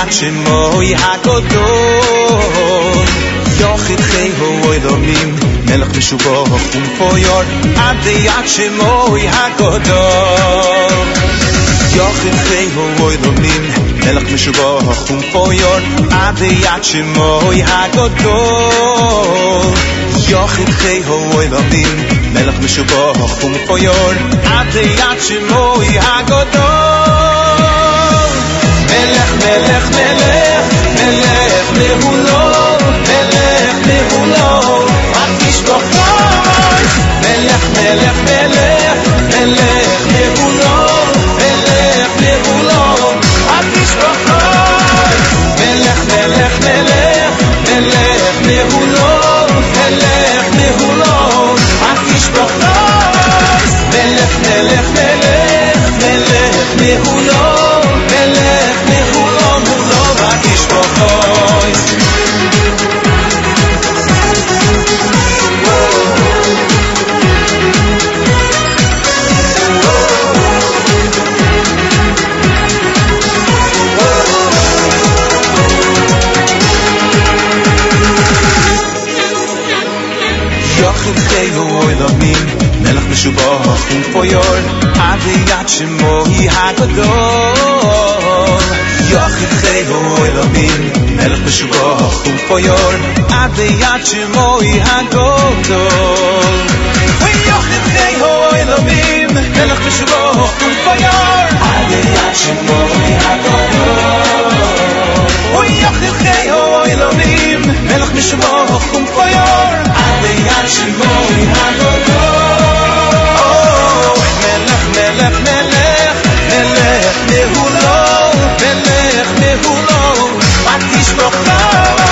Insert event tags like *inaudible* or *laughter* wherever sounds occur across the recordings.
משובח ומפויר עביית שמוי הגדול יוכי חי הו אלומים מלך משובח ומפויר עביית שמוי הגדול יוכי חי הו אלומים מלך משובח ומפויר עביית שמוי הגדול יוכי חי הו אלומים מלך משובח ומפויר עביית שמוי הגדול מלך מלך מלך מהולו מלך מהולו רק מלך מלך מלך מלך מלך משובח ומפויר עביית שמו היא הגדול יוכי חייבו אילמים מלך משובח ומפויר עביית שמו היא הגדול ויוכי חייבו אילמים מלך משובח ומפויר עביית שמו היא הגדול ויוכי חייבו אילמים מלך משובח ומפויר עביית שמו היא הגדול מלך ملخ ملخ مهولو ملخ مهولو آتیش رو خواه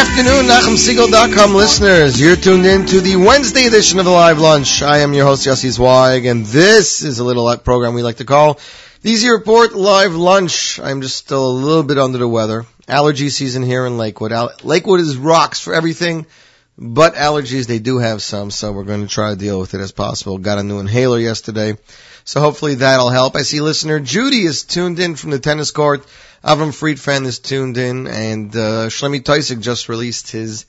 afternoon, NachumSegal.com listeners. You're tuned in to the Wednesday edition of the Live Lunch. I am your host, Yossi Zweig, and this is a little program we like to call the Z Report Live Lunch. I'm just still a little bit under the weather. Allergy season here in Lakewood. Lakewood is rocks for everything, but allergies, they do have some, so we're going to try to deal with it as possible. Got a new inhaler yesterday, so hopefully that'll help. I see listener Judy is tuned in from the tennis court. Avram Friedfan is tuned in, and uh, Shlomi Toisik just released his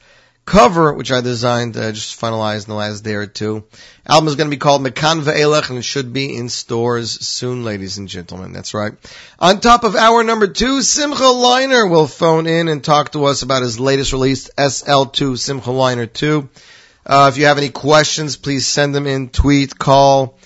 cover, which I designed, uh, just finalized in the last day or two. Album is going to be called Mekan Ve'elech and it should be in stores soon, ladies and gentlemen. That's right. On top of hour number two, Simcha Leiner will phone in and talk to us about his latest release, SL2 Simcha Leiner 2. Uh, if you have any questions, please send them in, tweet, call.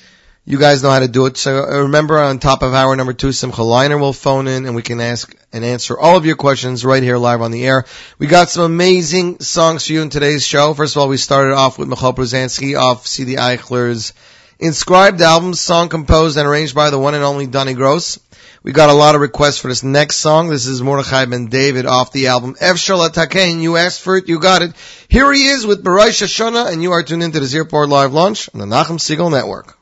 You guys know how to do it. So uh, remember, on top of hour number two, Simcha Leiner will phone in and we can ask and answer all of your questions right here live on the air. We got some amazing songs for you in today's show. First of all, we started off with Michal Brzezinski off CD Eichler's Inscribed album, song composed and arranged by the one and only Donny Gross. We got a lot of requests for this next song. This is Mordechai Ben David off the album Efshal Atakein. You asked for it, you got it. Here he is with Barai Shoshana, and you are tuned into the Z Report Live Lunch on the Nachum Segal Network.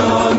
joy.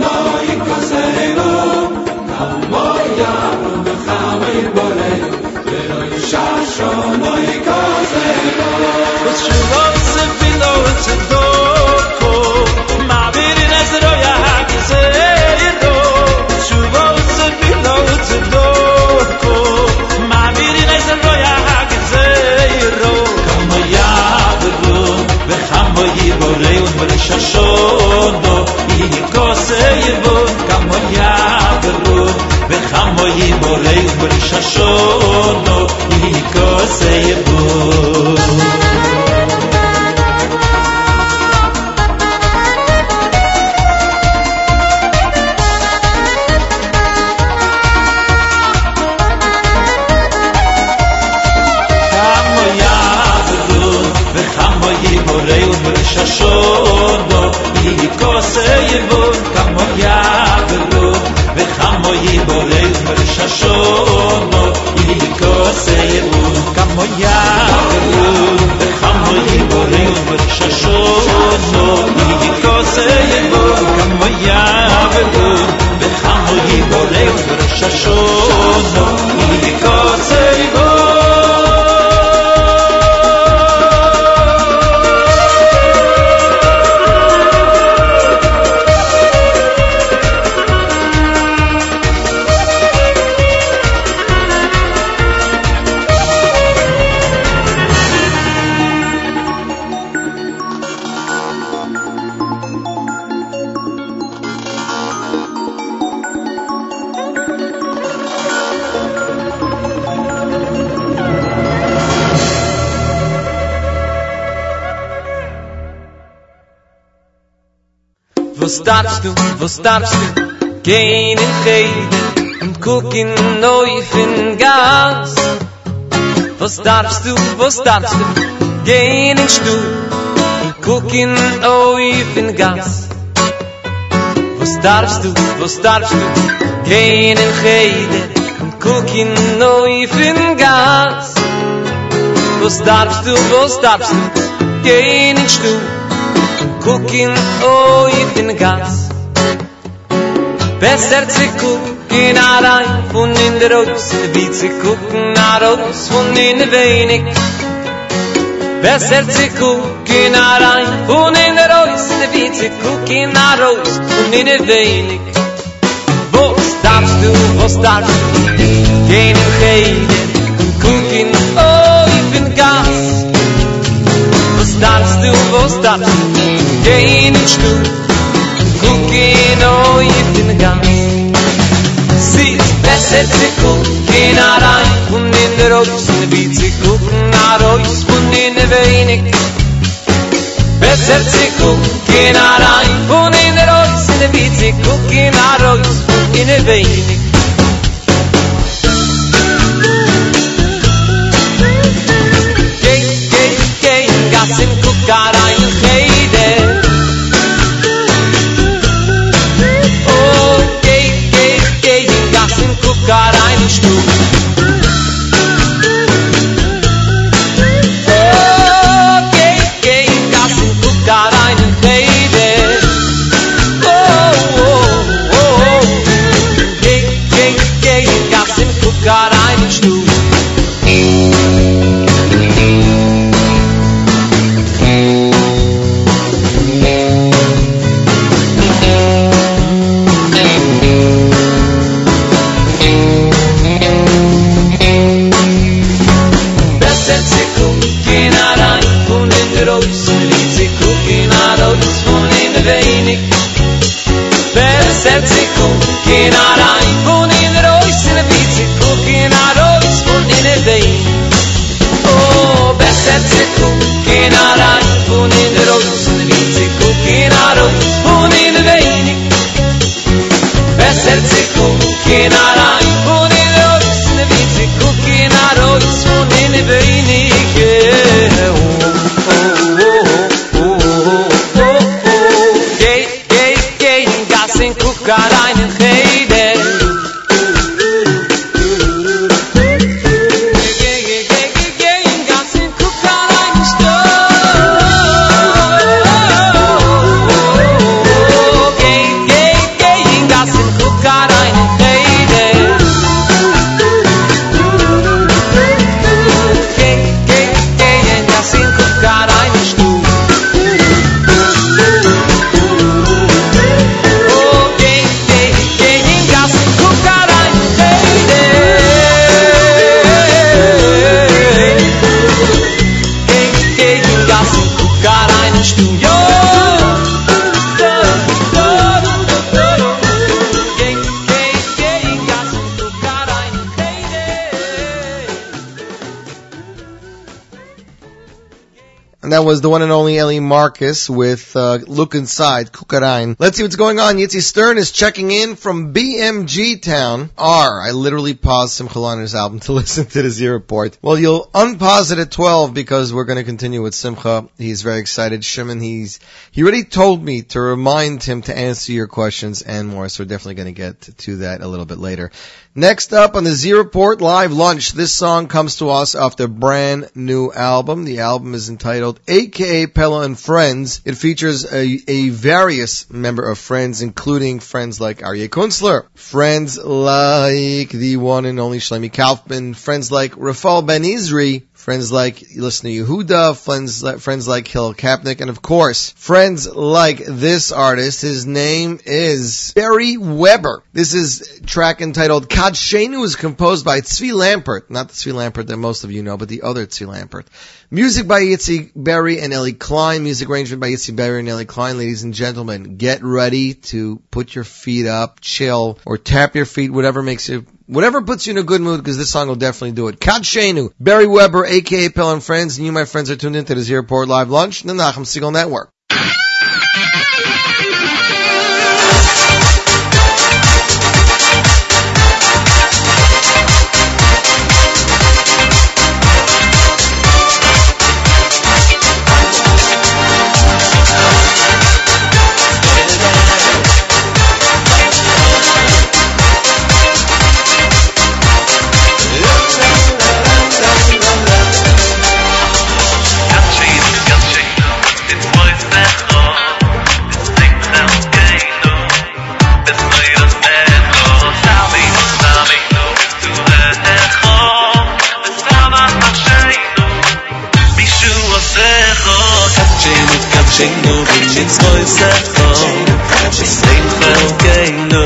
Say it. Was darfst du gehen in Heide und gucken neu in Gas? Was darfst du, was darfst du gehen in Stuhl und gucken neu in Gas? Was darfst du, was darfst du gehen in Heide und gucken neu in Gas? Was darfst du, was darfst du gehen in Stuhl cooking oh ich bin gas besser zu gucken rein von in der Rose wie zu gucken raus von in der wenig besser zu gucken rein von in der Rose wie zu gucken raus von in der wenig was darfst du was darfst du gehen in Heide gucken oh ich bin gas was darfst du was darfst du gehen in Stuhl bin ganz sie ist besser zu gucken rein und in der wie zu gucken raus und in der wenig besser rein und in der wie zu gucken raus und in der wenig gucken was the one and only Ellie Marcus with uh, Look Inside, Kukarain. Let's see what's going on. Yitzi Stern is checking in from BMG Town. R. I literally paused Simcha Leiner's album to *laughs* listen to the Z report. Well, you'll unpause it at 12 because we're going to continue with Simcha. He's very excited. Shimon, he's, he already told me to remind him to answer your questions and more, so we're definitely going to get to that a little bit later. Next up on the Z Report Live Lunch, this song comes to us off the brand new album. The album is entitled aka Pella and Friends. It features a, a various member of Friends, including friends like Aryeh Kunstler, friends like the one and only Shlomi Kaufman, friends like Rafal Ben Izri, friends like listen to Yehuda, friends like, friends like Hill Kapnick, and of course, friends like this artist. His name is Barry Weber. This is track entitled Kadshenu is composed by Tzvi Lampert, not the Tzvi Lampert that most of you know, but the other Tzvi Lampert. Music by Yitzi Berry and Ellie Klein. Music arrangement by Yitzi Berry and Ellie Klein. Ladies and gentlemen, get ready to put your feet up, chill, or tap your feet, whatever makes you Whatever puts you in a good mood, because this song will definitely do it. Kad Shenu, Barry Weber, aka Pell and Friends, and you, my friends, are tuned into the Z Report Live Lunch, the Nachum Segal Network. Secho B'sein chelkeinu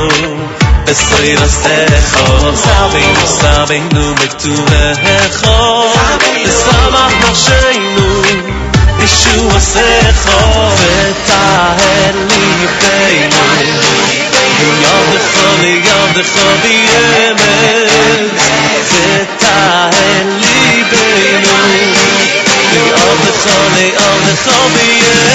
B'soy rasecho Sabinu, sabinu b'ktuvecho B'samach nafsheinu Yeshua secho V'tahel libeinu V'yavdecho v'yavdecho v'yemet V'tahel libeinu V'yavdecho v'yavdecho v'yemet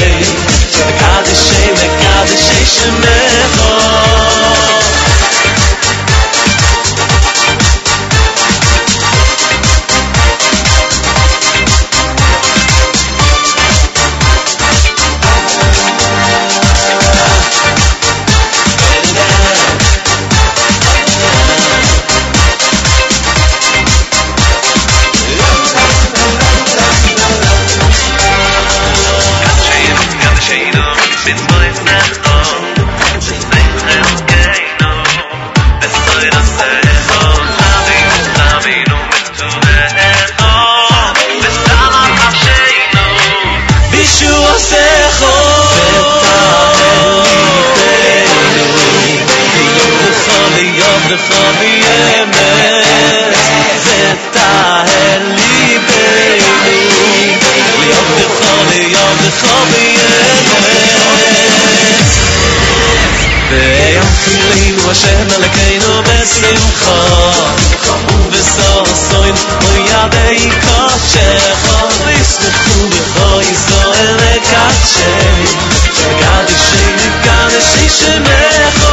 içime kal השם אלוקינו בשמחה ובששון וידי קודשך וישמחו בכל ישראל מקדשי מקדשי מקדשי שמך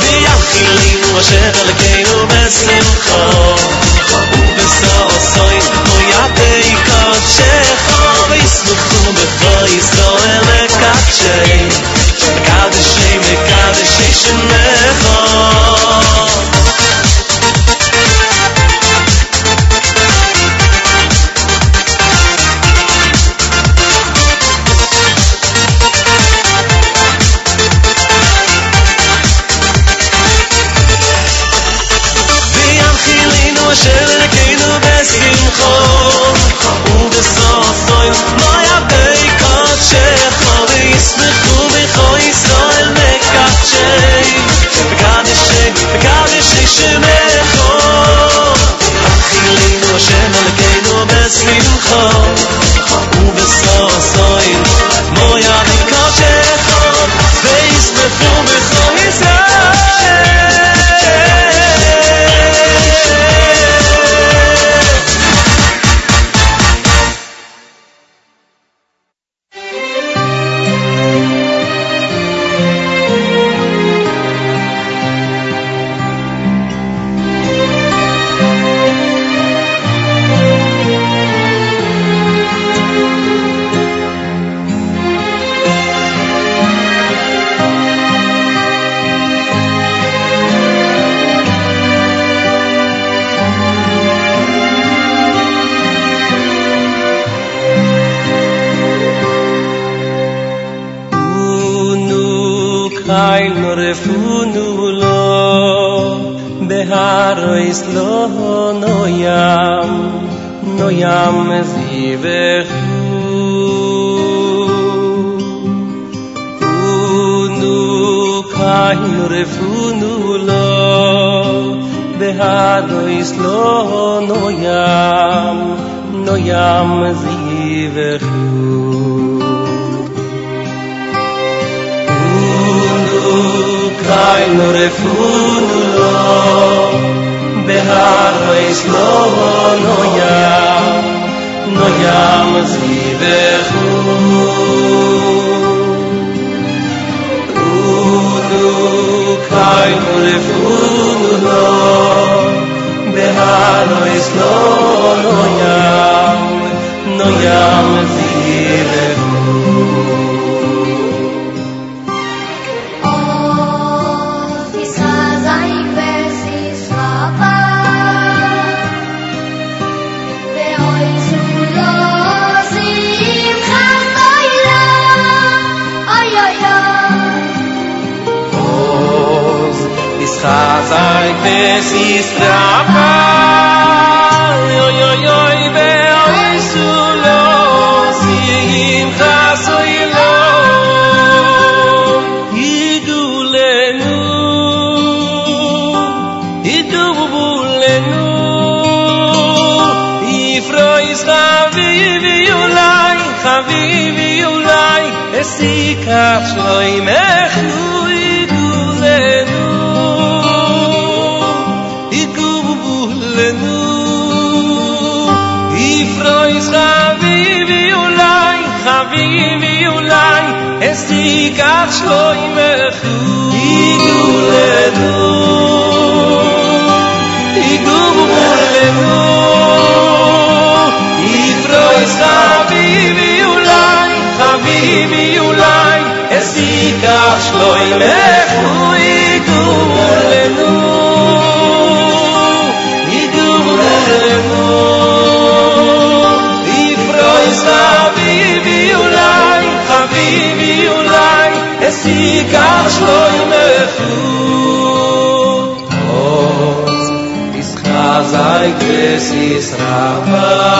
ויאכילנו השם אלוקינו בשמחה ובששון וידי קודשך וישמחו בכל ישראל מקדשי מקדשי מקדשי שמך es dikh tsoy mekh kuy dule nu ikhuvul le חביבי אולי ave vi vi ulay khave vi ulay kach shloi lechu igur lenu igur lenu. I froi sa vivi ulai ha vivi ulai es i kach shloi lechu. Oz, ischazai kres israfai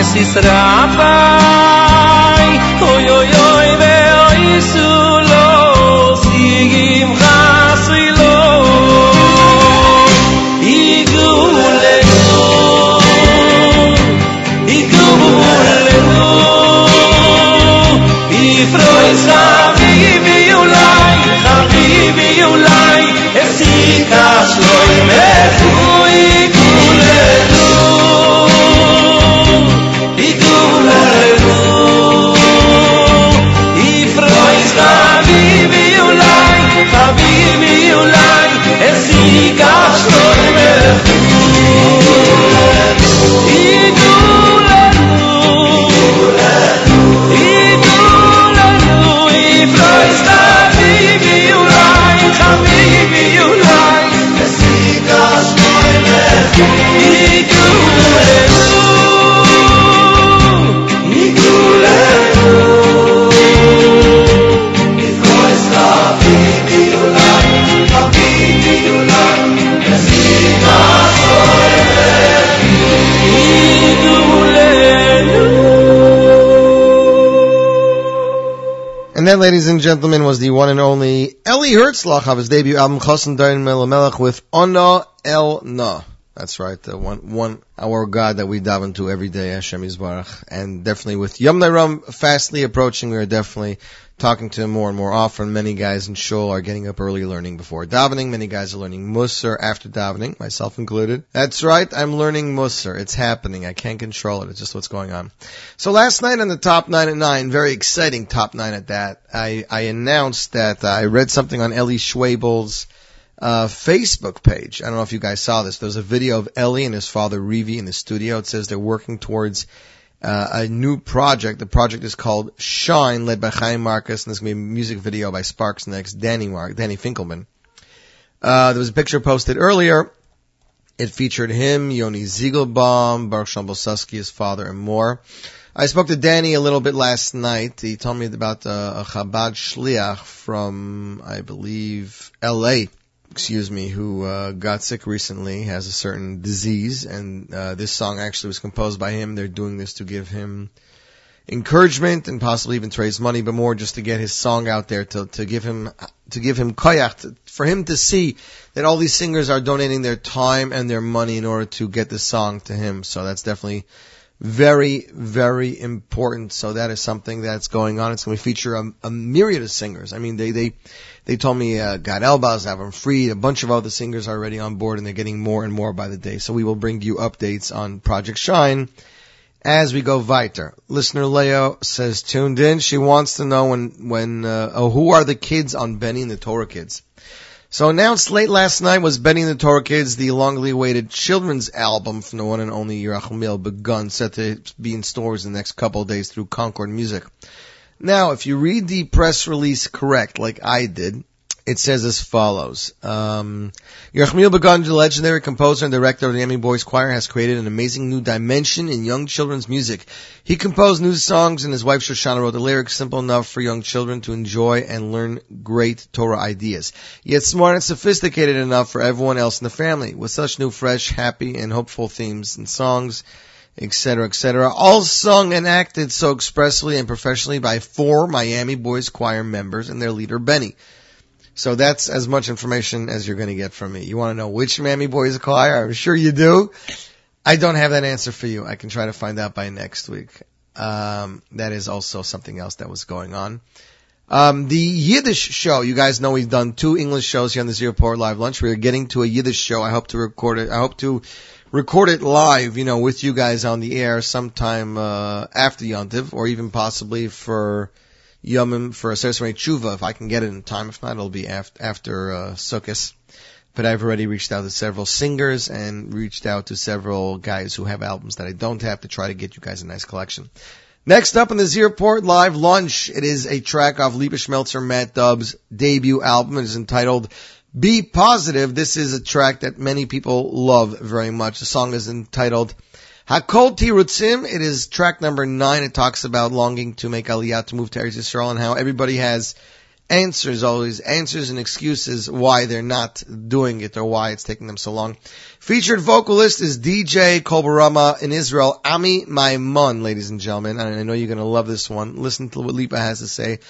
es is rabai. Oy oy oy ve oy su lo. Sigim khasi lo. Igule lo igule. Lo i froi ulai ulai that, ladies and gentlemen, was the one and only Eli Herzlach of his debut album Chosen Dain Melamelech with Ona El Na. That's right, the one, one, our God that we dive into every day, Hashem Yisbarach. And definitely with Yom Ram fastly approaching, we are definitely talking to him more and more often. Many guys in shul are getting up early learning before davening. Many guys are learning Musar after davening, myself included. That's right, I'm learning Musar. It's happening. I can't control it. It's just what's going on. So last night on the top nine at nine, very exciting top nine at that, I, I announced that I read something on Ellie Schwebel's uh, Facebook page. I don't know if you guys saw this. There's a video of Ellie and his father Revi in the studio. It says they're working towards uh, a new project. The project is called Shine, led by Chaim Marcus, and there's going to be a music video by Sparks next, Danny Mark, Danny Finkelman. Uh, there was a picture posted earlier. It featured him, Yoni Ziegelbaum, Baruch Shambosuski, his father, and more. I spoke to Danny a little bit last night. He told me about uh, a Chabad shliach from, I believe, L.A excuse me, who uh, got sick recently, has a certain disease, and uh, this song actually was composed by him. They're doing this to give him encouragement and possibly even to raise money, but more just to get his song out there to to give him to give him koyach, to, for him to see that all these singers are donating their time and their money in order to get the song to him. So that's definitely very, very important. So that is something that's going on. It's going to feature a, a myriad of singers. I mean, they, they, they told me, uh, Gad Elbaz, Avram Fried, a bunch of other singers are already on board and they're getting more and more by the day. So we will bring you updates on Project Shine as we go weiter. Listener Leo says tuned in. She wants to know when, when, uh, oh, who are the kids on Benny and the Torah Kids? So announced late last night was Benny and the Torah Kids, the longly awaited children's album from the one and only Yerachmiel Begun, set to be in stores in the next couple of days through Concord Music. Now, if you read the press release correct, like I did, it says as follows. Um, Yerachmiel Begun, the legendary composer and director of the Miami Boys Choir, has created an amazing new dimension in young children's music. He composed new songs and his wife Shoshana wrote the lyrics simple enough for young children to enjoy and learn great Torah ideas. Yet smart and sophisticated enough for everyone else in the family. With such new, fresh, happy, and hopeful themes and songs, etc., etc., all sung and acted so expressly and professionally by four Miami Boys Choir members and their leader Benny. So that's as much information as you're going to get from me. You want to know which Miami Boys choir? I'm sure you do. I don't have that answer for you. I can try to find out by next week. Um, that is also something else that was going on. Um, the Yiddish show, you guys know we've done two English shows here on the Z Report Live Lunch. We're getting to a Yiddish show. I hope to record it. I hope to record it live, you know, with you guys on the air sometime, uh, after Yontiv, or even possibly for, Yomim for a Sesame Tshuva if I can get it in time. If not, it'll be after, after uh, Sukkot. But I've already reached out to several singers and reached out to several guys who have albums that I don't have to try to get you guys a nice collection. Next up on the Z Report Live Lunch, it is a track off Lipa Schmeltzer Matt Dubb's debut album. It is entitled Be Positive. This is a track that many people love very much. The song is entitled Hakol Tirutzim, it is track number nine. It talks about longing to make Aliyah to move to Eretz Yisrael and how everybody has answers always, answers and excuses why they're not doing it or why it's taking them so long. Featured vocalist is DJ Kolbarama in Israel, Ami Maimon, ladies and gentlemen. And I know you're going to love this one. Listen to what Lipa has to say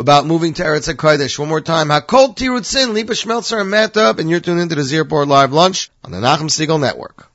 about moving to Eretz HaKodesh. One more time. Hakol Tirutzin, Lipa Schmeltzer and Matt Dubb, and you're tuned into the Z Report Live Lunch on the Nachum Segal Network.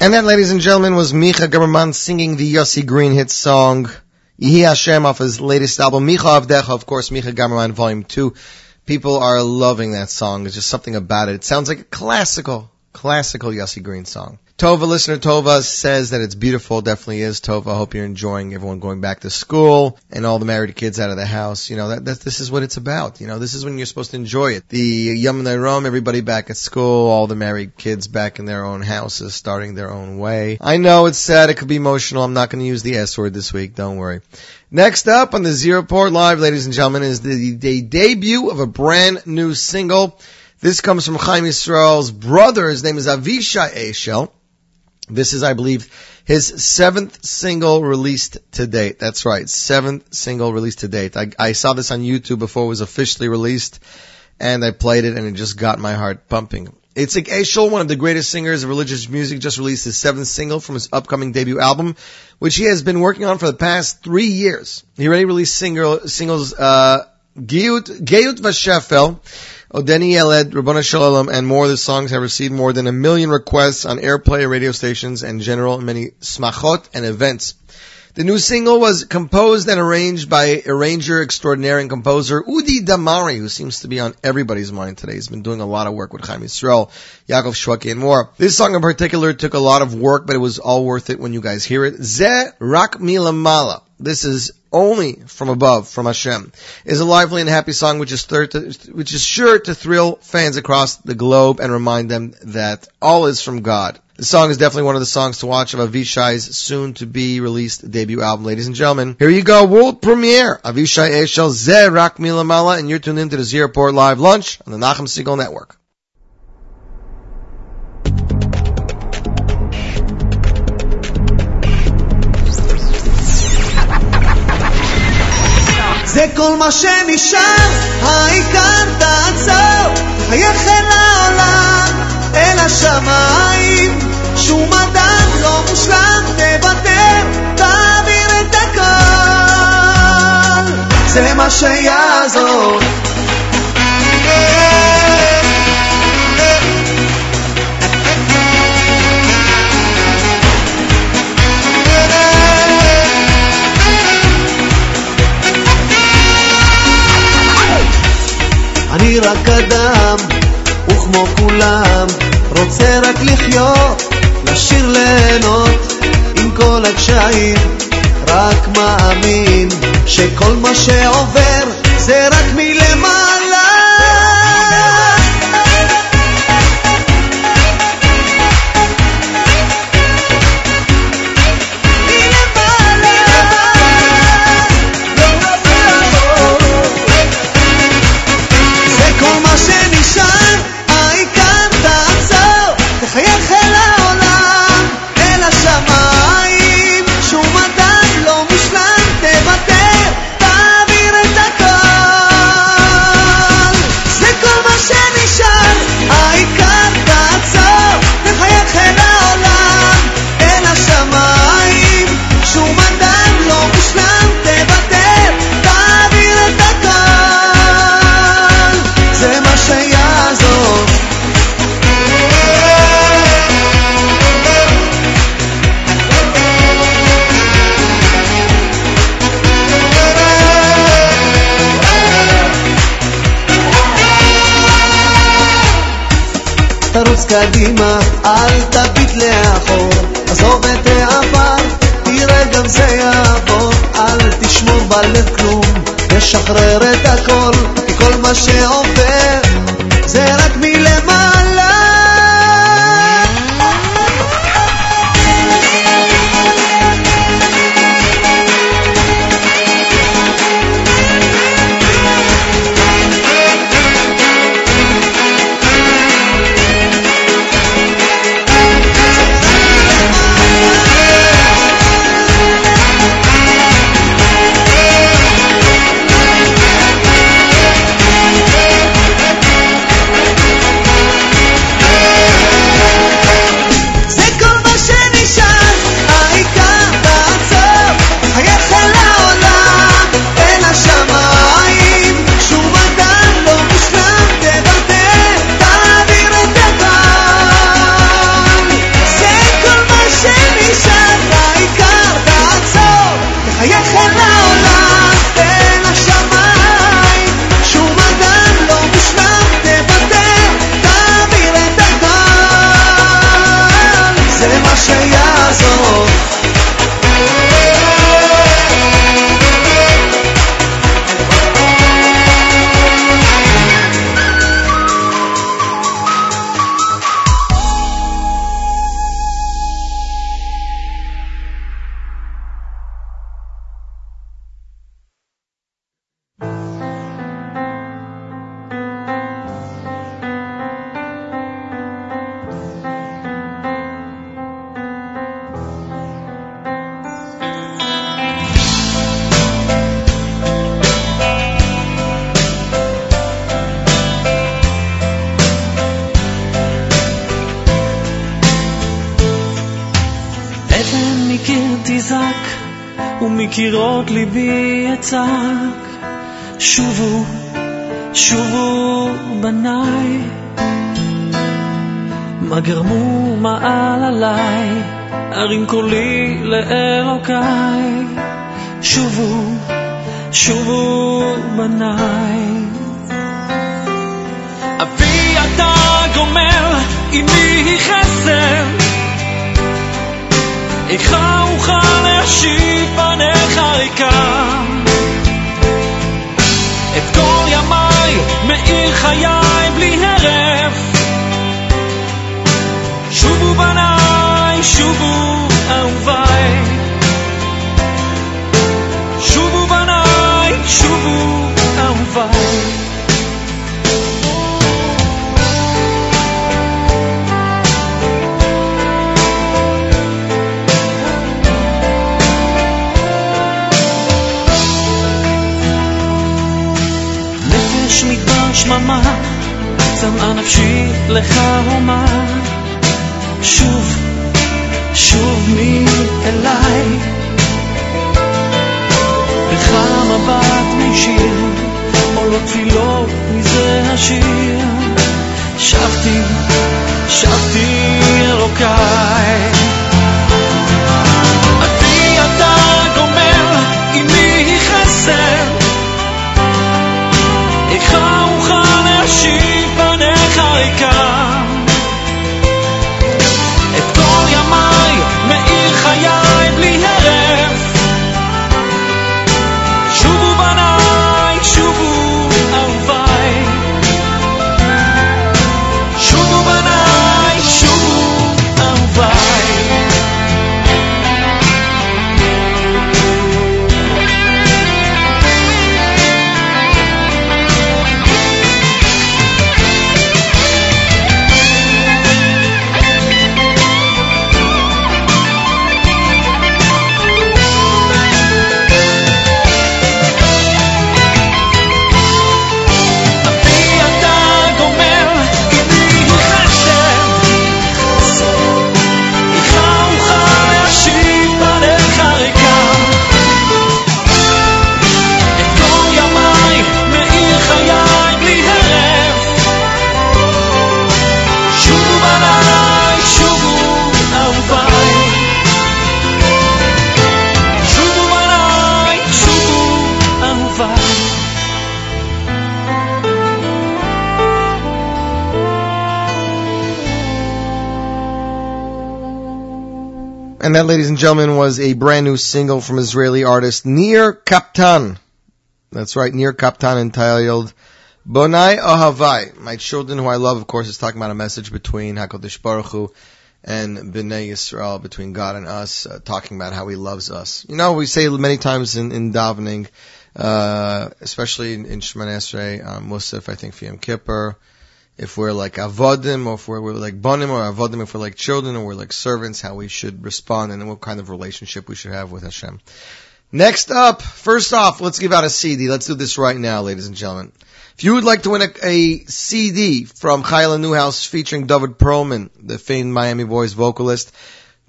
And that, ladies and gentlemen, was Micha Gamerman singing the Yossi Green hit song Yehi Hashem off his latest album, Micha Avdecha, of course, Micha Gamerman Volume 2. People are loving that song. There's just something about it. It sounds like a classical, classical Yossi Green song. Tova, listener Tova says that it's beautiful. Definitely is. Tova, hope you're enjoying everyone going back to school and all the married kids out of the house. You know, that, that this is what it's about. You know, this is when you're supposed to enjoy it. The Yom Rom, everybody back at school, all the married kids back in their own houses, starting their own way. I know it's sad. It could be emotional. I'm not going to use the S word this week. Don't worry. Next up on the Z Report Live, ladies and gentlemen, is the, the debut of a brand new single. This comes from Chaim Yisrael's brother. His name is Avishai Eshel. This is, I believe, his seventh single released to date. That's right, seventh single released to date. I, I saw this on YouTube before it was officially released, and I played it, and it just got my heart pumping. Itzik Eshel, one of the greatest singers of religious music, just released his seventh single from his upcoming debut album, which he has been working on for the past three years. He already released single, singles, uh, Geyut, Geyut Vashefel, Oh, Odeni Yeled, Rabbana Shalom, and more of the songs have received more than a million requests on airplay radio stations and general many smachot and events. The new single was composed and arranged by arranger extraordinaire and composer Udi Damari, who seems to be on everybody's mind today. He's been doing a lot of work with Chaim Yisrael, Yaakov Shwaki, and more. This song in particular took a lot of work, but it was all worth it when you guys hear it. Zeh Rak Milema'aleh. This is only from above, from Hashem, is a lively and happy song which is, to, which is sure to thrill fans across the globe and remind them that all is from God. The song is definitely one of the songs to watch of Avishai's soon to be released debut album, ladies and gentlemen. Here you go, world premiere, Avishai Eshel Zeh Rak Milema'aleh, and you're tuned into the Z Report Live Lunch on the Nachum Segal Network. זה כל מה שנשאר, העיקר תעצור, חייכם לעולם, אל השמיים, שום אדם לא מושלם, תוותר, תעביר את הכל, זה מה שיעזור. אני רק אדם, וכמו כולם, רוצה רק לחיות, לשיר ליהנות, עם כל הקשיים, רק מאמין שכל מה שעובר זה רק מלמעלה. רץ קדימה, אל תביט לאחור. עזוב את העבר, תראה גם זה יעבור. אל תשמור בלב כלום, תשחרר את הכל, כי כל מה שעובר זה רק מי... And gentlemen, was a brand new single from Israeli artist Nir Kaptan. That's right, Nir Kaptan entitled Bonai Ahavai. My children who I love, of course, is talking about a message between HaKadosh Baruch Hu and Bnei Yisrael, between God and us, uh, talking about how He loves us. You know, we say many times in, in davening, uh, especially in, in Shemoneh Esrei, um, Musaf, I think, for Yom Kippur, if we're like avodim, or if we're, we're like bonim, or avodim, if we're like children, or we're like servants, how we should respond, and what kind of relationship we should have with Hashem. Next up, first off, let's give out a CD. Let's do this right now, ladies and gentlemen. If you would like to win a, a CD from Kyla Newhouse featuring David Perlman, the famed Miami Boys vocalist,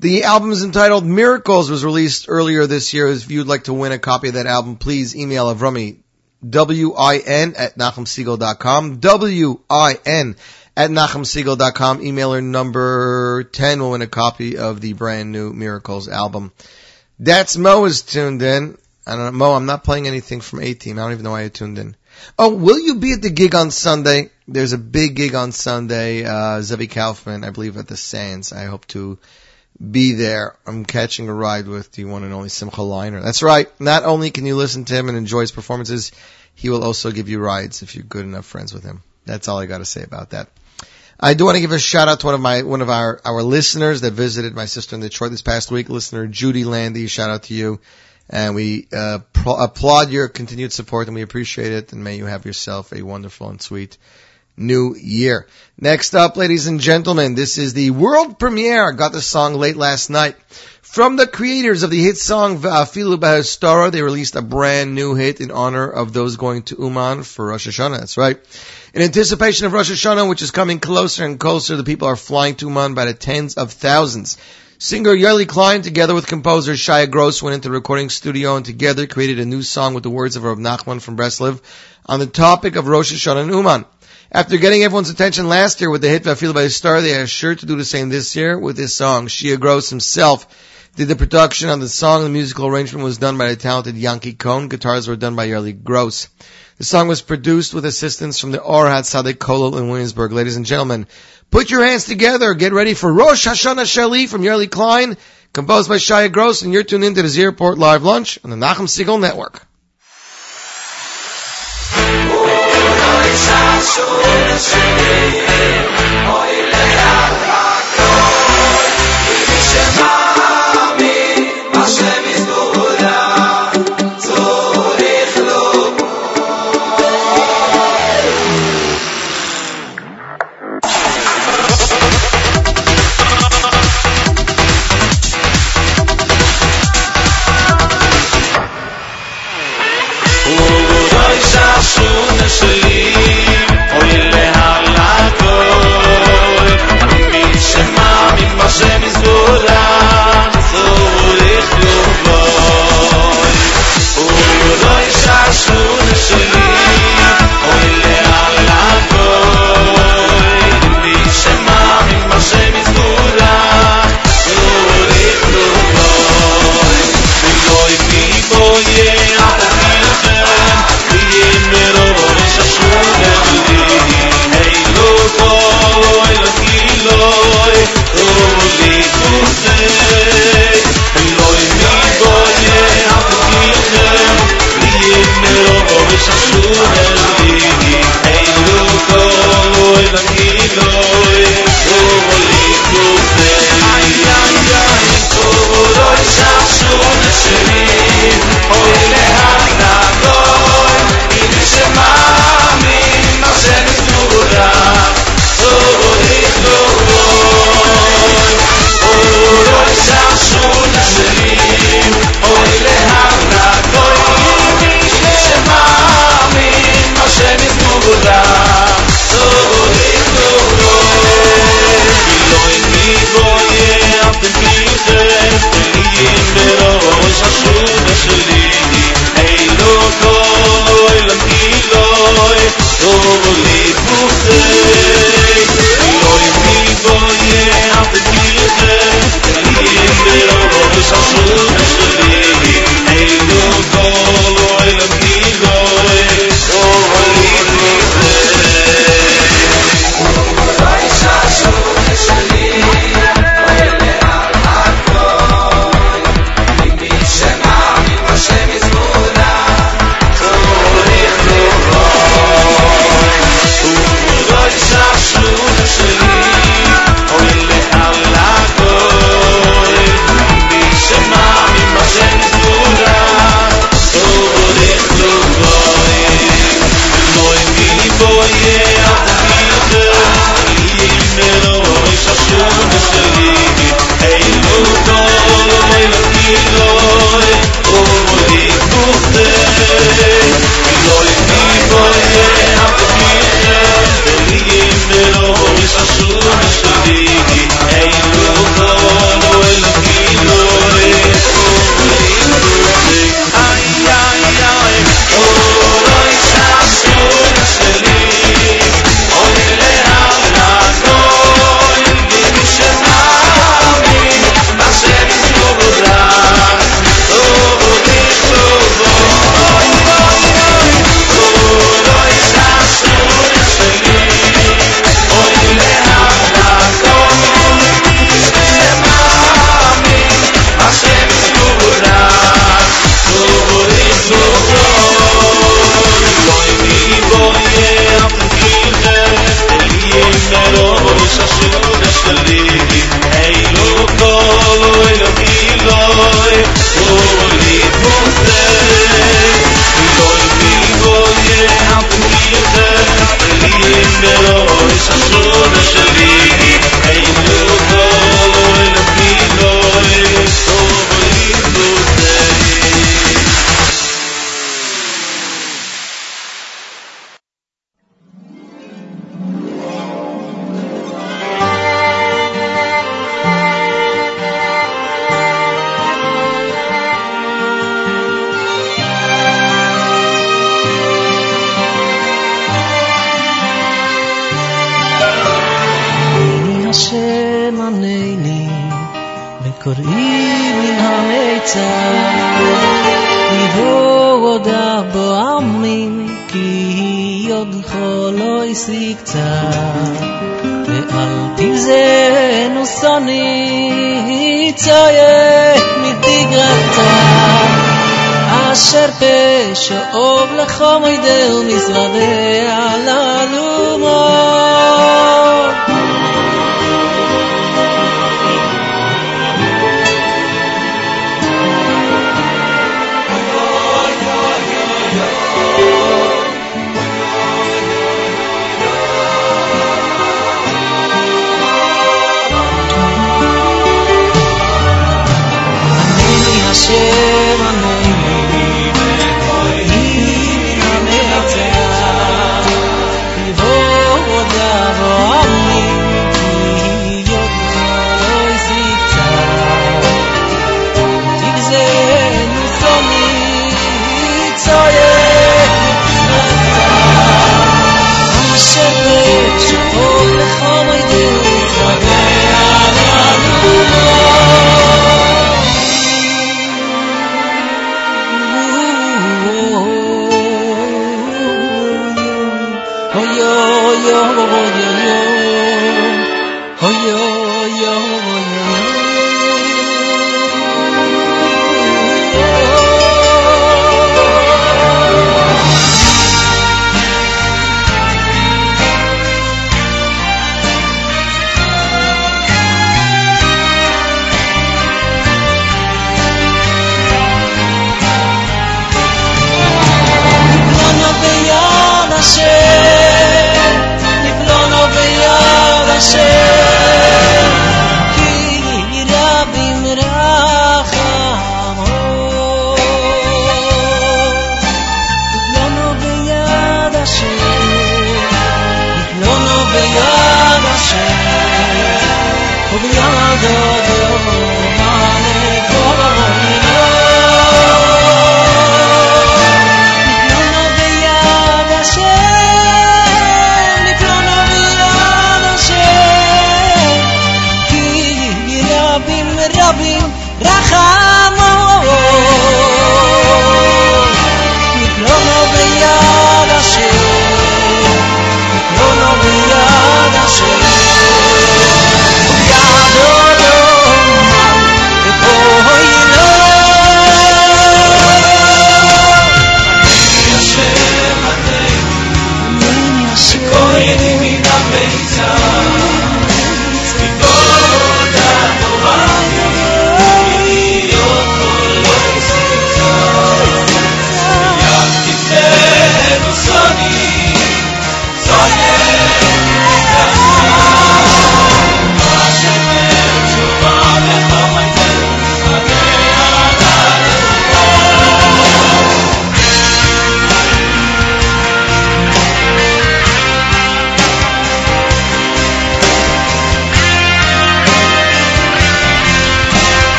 the album is entitled Miracles, was released earlier this year. If you'd like to win a copy of that album, please email Avrami, W-I-N at NachumSegal.com, W-I-N at NachumSegal.com. Emailer number 10 will win a copy of the brand new Miracles album. That's Mo is tuned in. I don't know, Mo, I'm not playing anything from A-Team. I don't even know why you tuned in. Oh, will you be at the gig on Sunday? There's a big gig on Sunday, uh, Zevi Kaufman, I believe at the Sands. I hope to be there. I'm catching a ride with the one and only Simcha Leiner. That's right. Not only can you listen to him and enjoy his performances, he will also give you rides if you're good enough friends with him. That's all I got to say about that. I do want to give a shout out to one of my one of our our listeners that visited my sister in Detroit this past week. Listener Judy Landy, shout out to you, and we uh, pro- applaud your continued support and we appreciate it. And may you have yourself a wonderful and sweet new year. Next up, ladies and gentlemen, this is the world premiere. I Got the song late last night. From the creators of the hit song uh, Filu Bahastara, they released a brand new hit in honor of those going to Uman for Rosh Hashanah. That's right. In anticipation of Rosh Hashanah, which is coming closer and closer, the people are flying to Uman by the tens of thousands. Singer Yoely Klein, together with composer Shaya Gross, went into the recording studio and together created a new song with the words of Rav Nachman from Breslev on the topic of Rosh Hashanah and Uman. After getting everyone's attention last year with the hit Vafil by a Star, they are sure to do the same this year with this song. Shaya Gross himself did the production on the song. The musical arrangement was done by the talented Yankee Cohn. Guitars were done by Yerli Gross. The song was produced with assistance from the Orhat Sadek Kolel in Williamsburg. Ladies and gentlemen, put your hands together. Get ready for Rosh Hashanah Sheli from Yoely Klein, composed by Shaya Gross, and you're tuned into the Z Report Live Lunch on the Nachum Segal Network. Oh yeah,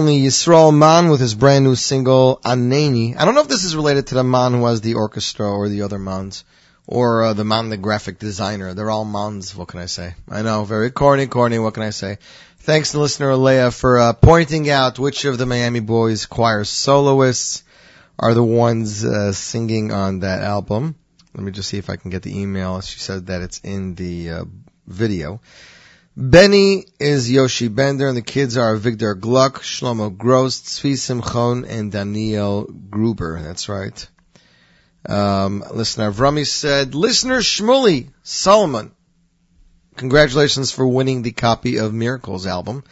only Yisrael Man with his brand new single, Aneni. I don't know if this is related to the man who has the orchestra or the other Mans. Or uh, the man, the graphic designer. They're all Mans, what can I say? I know, very corny, corny, what can I say? Thanks to listener Leah for uh, pointing out which of the Miami Boys choir soloists are the ones uh, singing on that album. Let me just see if I can get the email. She said that it's in the uh, video. Benny is Yoshi Bender, and the kids are Victor Gluck, Shlomo Gross, Tzvi Simchon, and Daniel Gruber. That's right. Um, listener Vrami said, listener Shmuley Solomon, congratulations for winning the copy of Miracles album.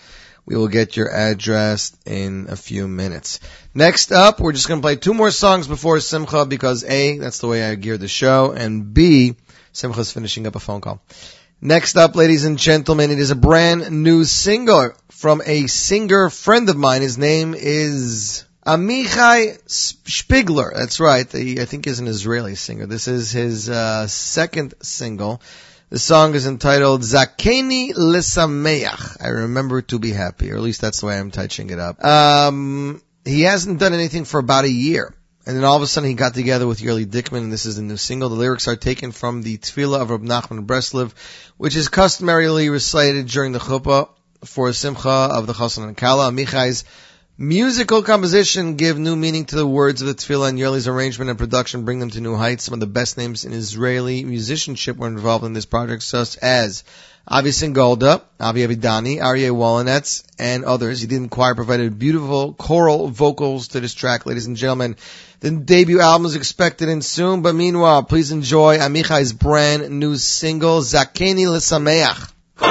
We will get your address in a few minutes. Next up, we're just going to play two more songs before Simcha because A, that's the way I geared the show, and B, Simcha's finishing up a phone call. Next up, ladies and gentlemen, it is a brand new single from a singer friend of mine. His name is Amichai Shpigler. That's right. He, I think is an Israeli singer. This is his uh, second single. The song is entitled Zakeini Le'Sameach. I remember to be happy, or at least that's the way I'm touching it up. Um, he hasn't done anything for about a year. And then all of a sudden he got together with Yerli Dickman, and this is the new single. The lyrics are taken from the Tefillah of Rab Nachman Breslev, which is customarily recited during the chuppah for a simcha of the Chassan and Kala. Amichai's musical composition give new meaning to the words of the Tefillah, and Yerli's arrangement and production bring them to new heights. Some of the best names in Israeli musicianship were involved in this project, such as Avi Singolda, Avi Avidani, Aryeh Wallenetz, and others. He did choir provided beautiful choral vocals to this track, ladies and gentlemen. The debut album is expected in soon, but meanwhile, please enjoy Amichai's brand new single, Zakeini Le'Sameach. כל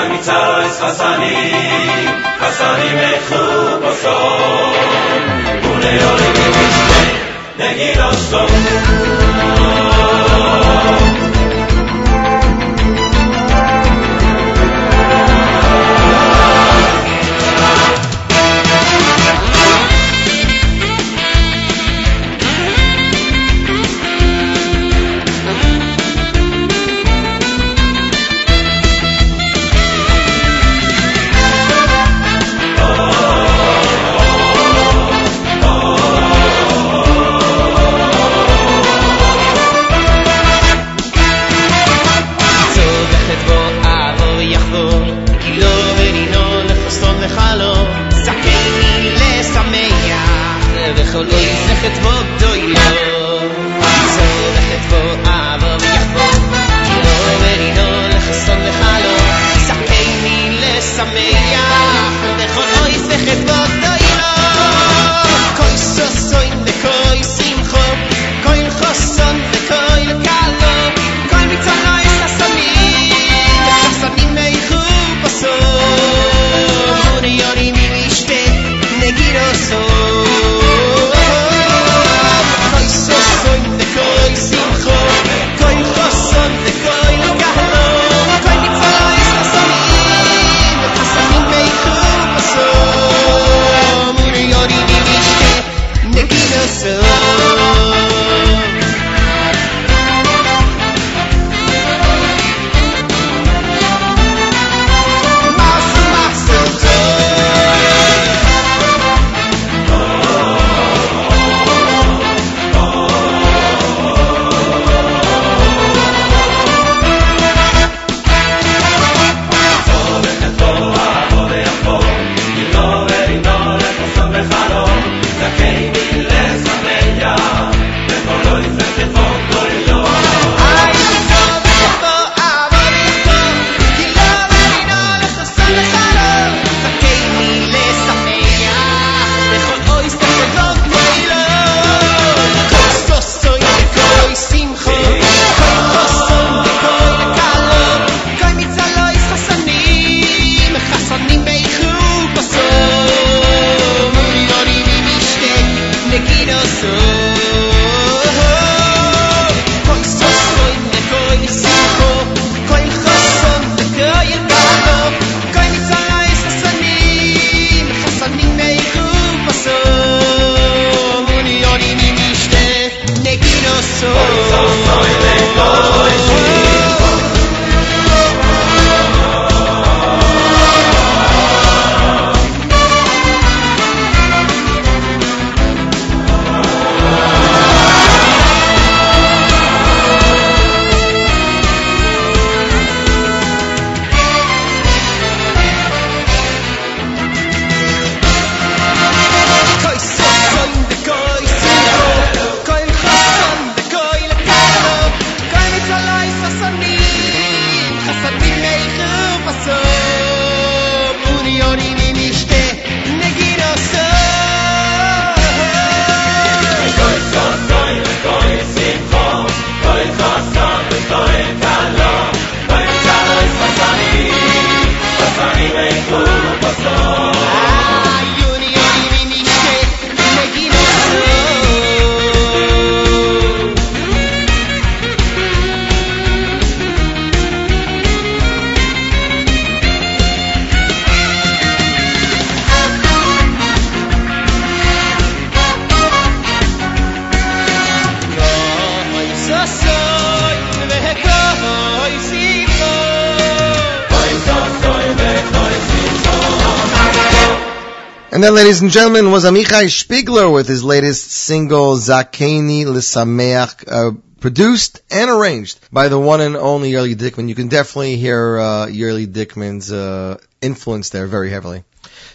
And then, ladies and gentlemen, was Amichai Shpigler with his latest single, Zakeini Le'Sameach, uh, produced and arranged by the one and only Yerli Dickman. You can definitely hear uh, Yerli Dickman's uh, influence there very heavily.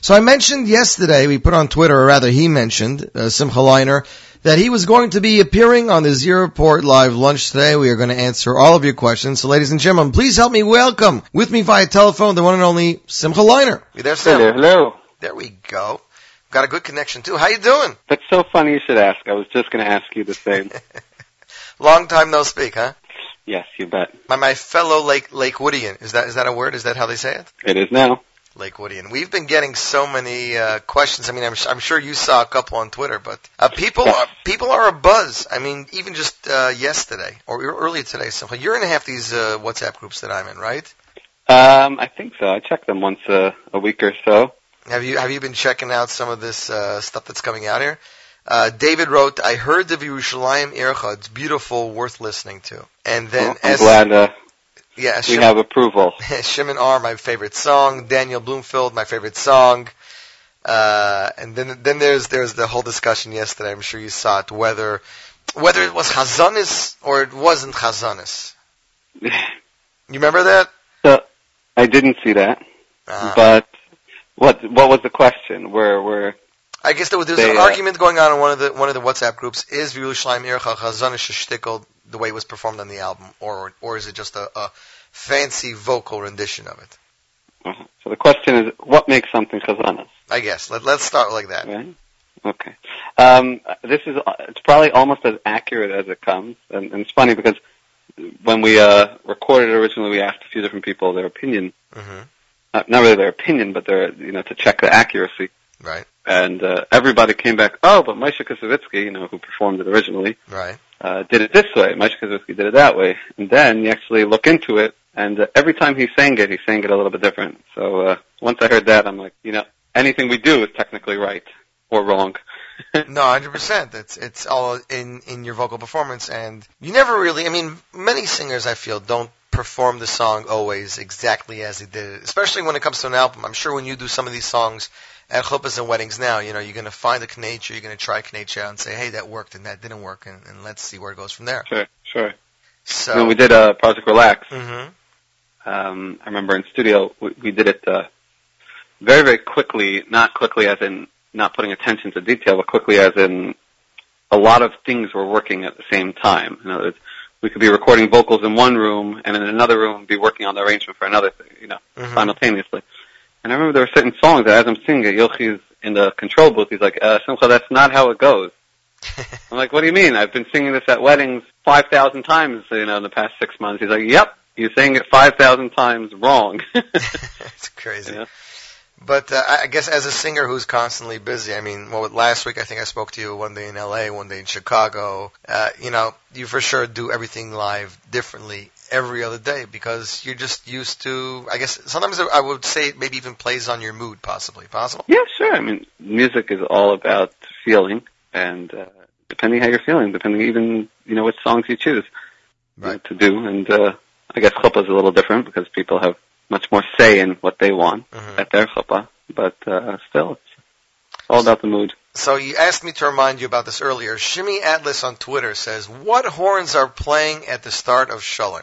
So I mentioned yesterday, we put on Twitter, or rather he mentioned, uh, Simcha Leiner, that he was going to be appearing on the Z Report Live Lunch today. We are going to answer all of your questions. So ladies and gentlemen, please help me welcome with me via telephone the one and only Simcha Leiner. You there, Sim? Hello, hello. There we go. Got a good connection too. How you doing? That's so funny you should ask. I was just going to ask you the same. *laughs* Long time no speak, huh? yes, you bet. My my fellow Lake Lakewoodian. Is that is that a word? Is that how they say it? It is now. Lakewoodian. We've been getting so many uh, questions. I mean, I'm, I'm sure you saw a couple on Twitter, but uh, people are, people are a buzz. I mean, even just uh, yesterday or earlier today, simply you're in half these uh, WhatsApp groups that I'm in, right? Um, I think so. I check them once a, a week or so. Have you have you been checking out some of this uh, stuff that's coming out here? Uh, David wrote, "I heard the Yerushalayim Ircha. It's beautiful, worth listening to." And then, Well, I'm as- glad uh, yeah, we Shim- have approval. *laughs* Shimon R, my favorite song. Daniel Bloomfield, my favorite song. Uh, and then then there's there's the whole discussion yesterday. I'm sure you saw it whether whether it was Chazanis or it wasn't Chazanis. *laughs* You remember that? So I didn't see that, Uh, but what what was the question? Where where I guess there was, there was they, an uh, argument going on in one of the one of the WhatsApp groups. Is Yerushalayim Ircha Chazanis shtickle the way it was performed on the album, or or is it just a, a fancy vocal rendition of it? uh so the question is what makes something chazanas? I guess let let's start like that. Right? Okay. Um, this is it's probably almost as accurate as it comes, and, and it's funny because when we uh, recorded originally, we asked a few different people their opinion. hmm Not, not really their opinion, but their you know to check the accuracy. Right, And uh, everybody came back. Oh, but Moshe Koussevitzky, you know, who performed it originally, right. uh, did it this way. Moshe Koussevitzky did it that way. And then you actually look into it, and uh, every time he sang it, he sang it a little bit different. So uh, once I heard that, I'm like, you know, anything we do is technically right or wrong. *laughs* No, hundred percent. It's it's all in in your vocal performance, and you never really. I mean, many singers I feel don't perform the song always exactly as they did it, especially when it comes to an album. I'm sure when you do some of these songs at chuppahs and weddings now, you know, you're going to find a Knature, you're going to try Knature and say, hey, that worked and that didn't work, and, and let's see where it goes from there. Sure, sure. So, when we did uh, Project Relax, hmm um, I remember in studio we, we did it uh, very, very quickly. Not quickly as in not putting attention to detail, but quickly as in a lot of things were working at the same time. In other words, we could be recording vocals in one room and in another room be working on the arrangement for another thing, you know, Mhm. simultaneously. And I remember there were certain songs that as I'm singing it, Yochi's in the control booth, he's like, uh, Simcha, that's not how it goes. *laughs* I'm like, what do you mean? I've been singing this at weddings 5,000 times, you know, in the past six months. He's like, yep, you're saying it 5,000 times wrong. *laughs* it's *laughs* crazy. Yeah. But uh, I I guess as a singer who's constantly busy, I mean, well, last week I think I spoke to you one day in LA, one day in Chicago. Uh, you know, you for sure do everything live differently every other day because you're just used to. I guess sometimes I would say it maybe even plays on your mood, possibly. Possible. Yeah, sure. I mean, music is all about feeling, and uh, depending how you're feeling, depending even you know which songs you choose Right. to do. And uh, I guess chuppah is a little different because people have much more say in what they want Mhm. at their chuppah. But uh, still, it's all about the mood. So you asked me to remind you about this earlier. Shimmy Atlas on Twitter says, "What horns are playing at the start of Shalom?"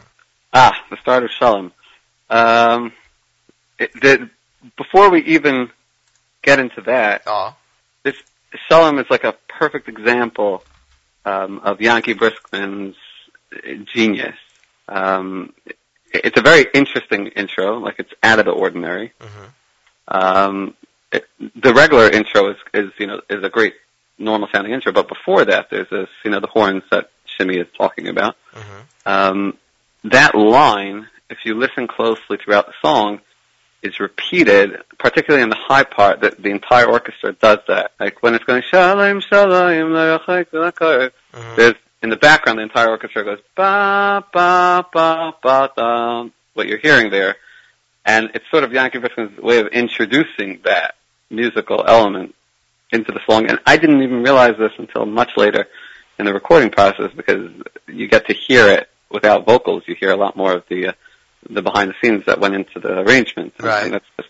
Ah, the start of Shalom. Um, it, the, before we even get into that, Oh, this Shalom is like a perfect example um, of Yankee Briskman's genius. Um, it's a very interesting intro, like it's out of the ordinary. hmm Um, it, the regular intro is, is, you know, is a great normal sounding intro, but before that, there's this, you know, the horns that Shimmy is talking about. hmm Um, that line, if you listen closely throughout the song, is repeated, particularly in the high part. That the entire orchestra does that. Like when it's going shalom shalom le'achai v'lakar, hmm there's in the background the entire orchestra goes ba ba ba ba da. What you're hearing there, and it's sort of Yankee Briskman's way of introducing that musical element into the song. And I didn't even realize this until much later in the recording process because you get to hear it without vocals. You hear a lot more of the uh, the behind the scenes that went into the arrangement. And Right. think that's just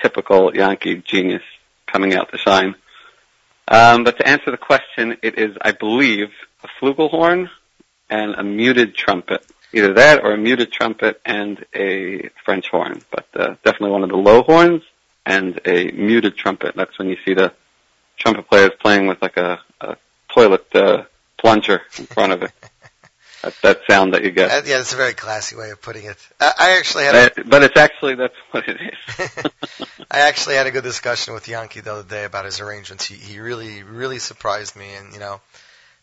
typical Yankee genius coming out to shine. Um, but to answer the question, it is, I believe, a flugelhorn and a muted trumpet. Either that or a muted trumpet and a French horn, but uh, definitely one of the low horns and a muted trumpet. That's when you see the trumpet players playing with like a, a toilet uh, plunger in front of it. That's that sound that you get. Uh, yeah, it's a very classy way of putting it. I, I actually had a, But, it's actually that's what it is. *laughs* I actually had a good discussion with Yankee the other day about his arrangements. He he really really surprised me, and you know,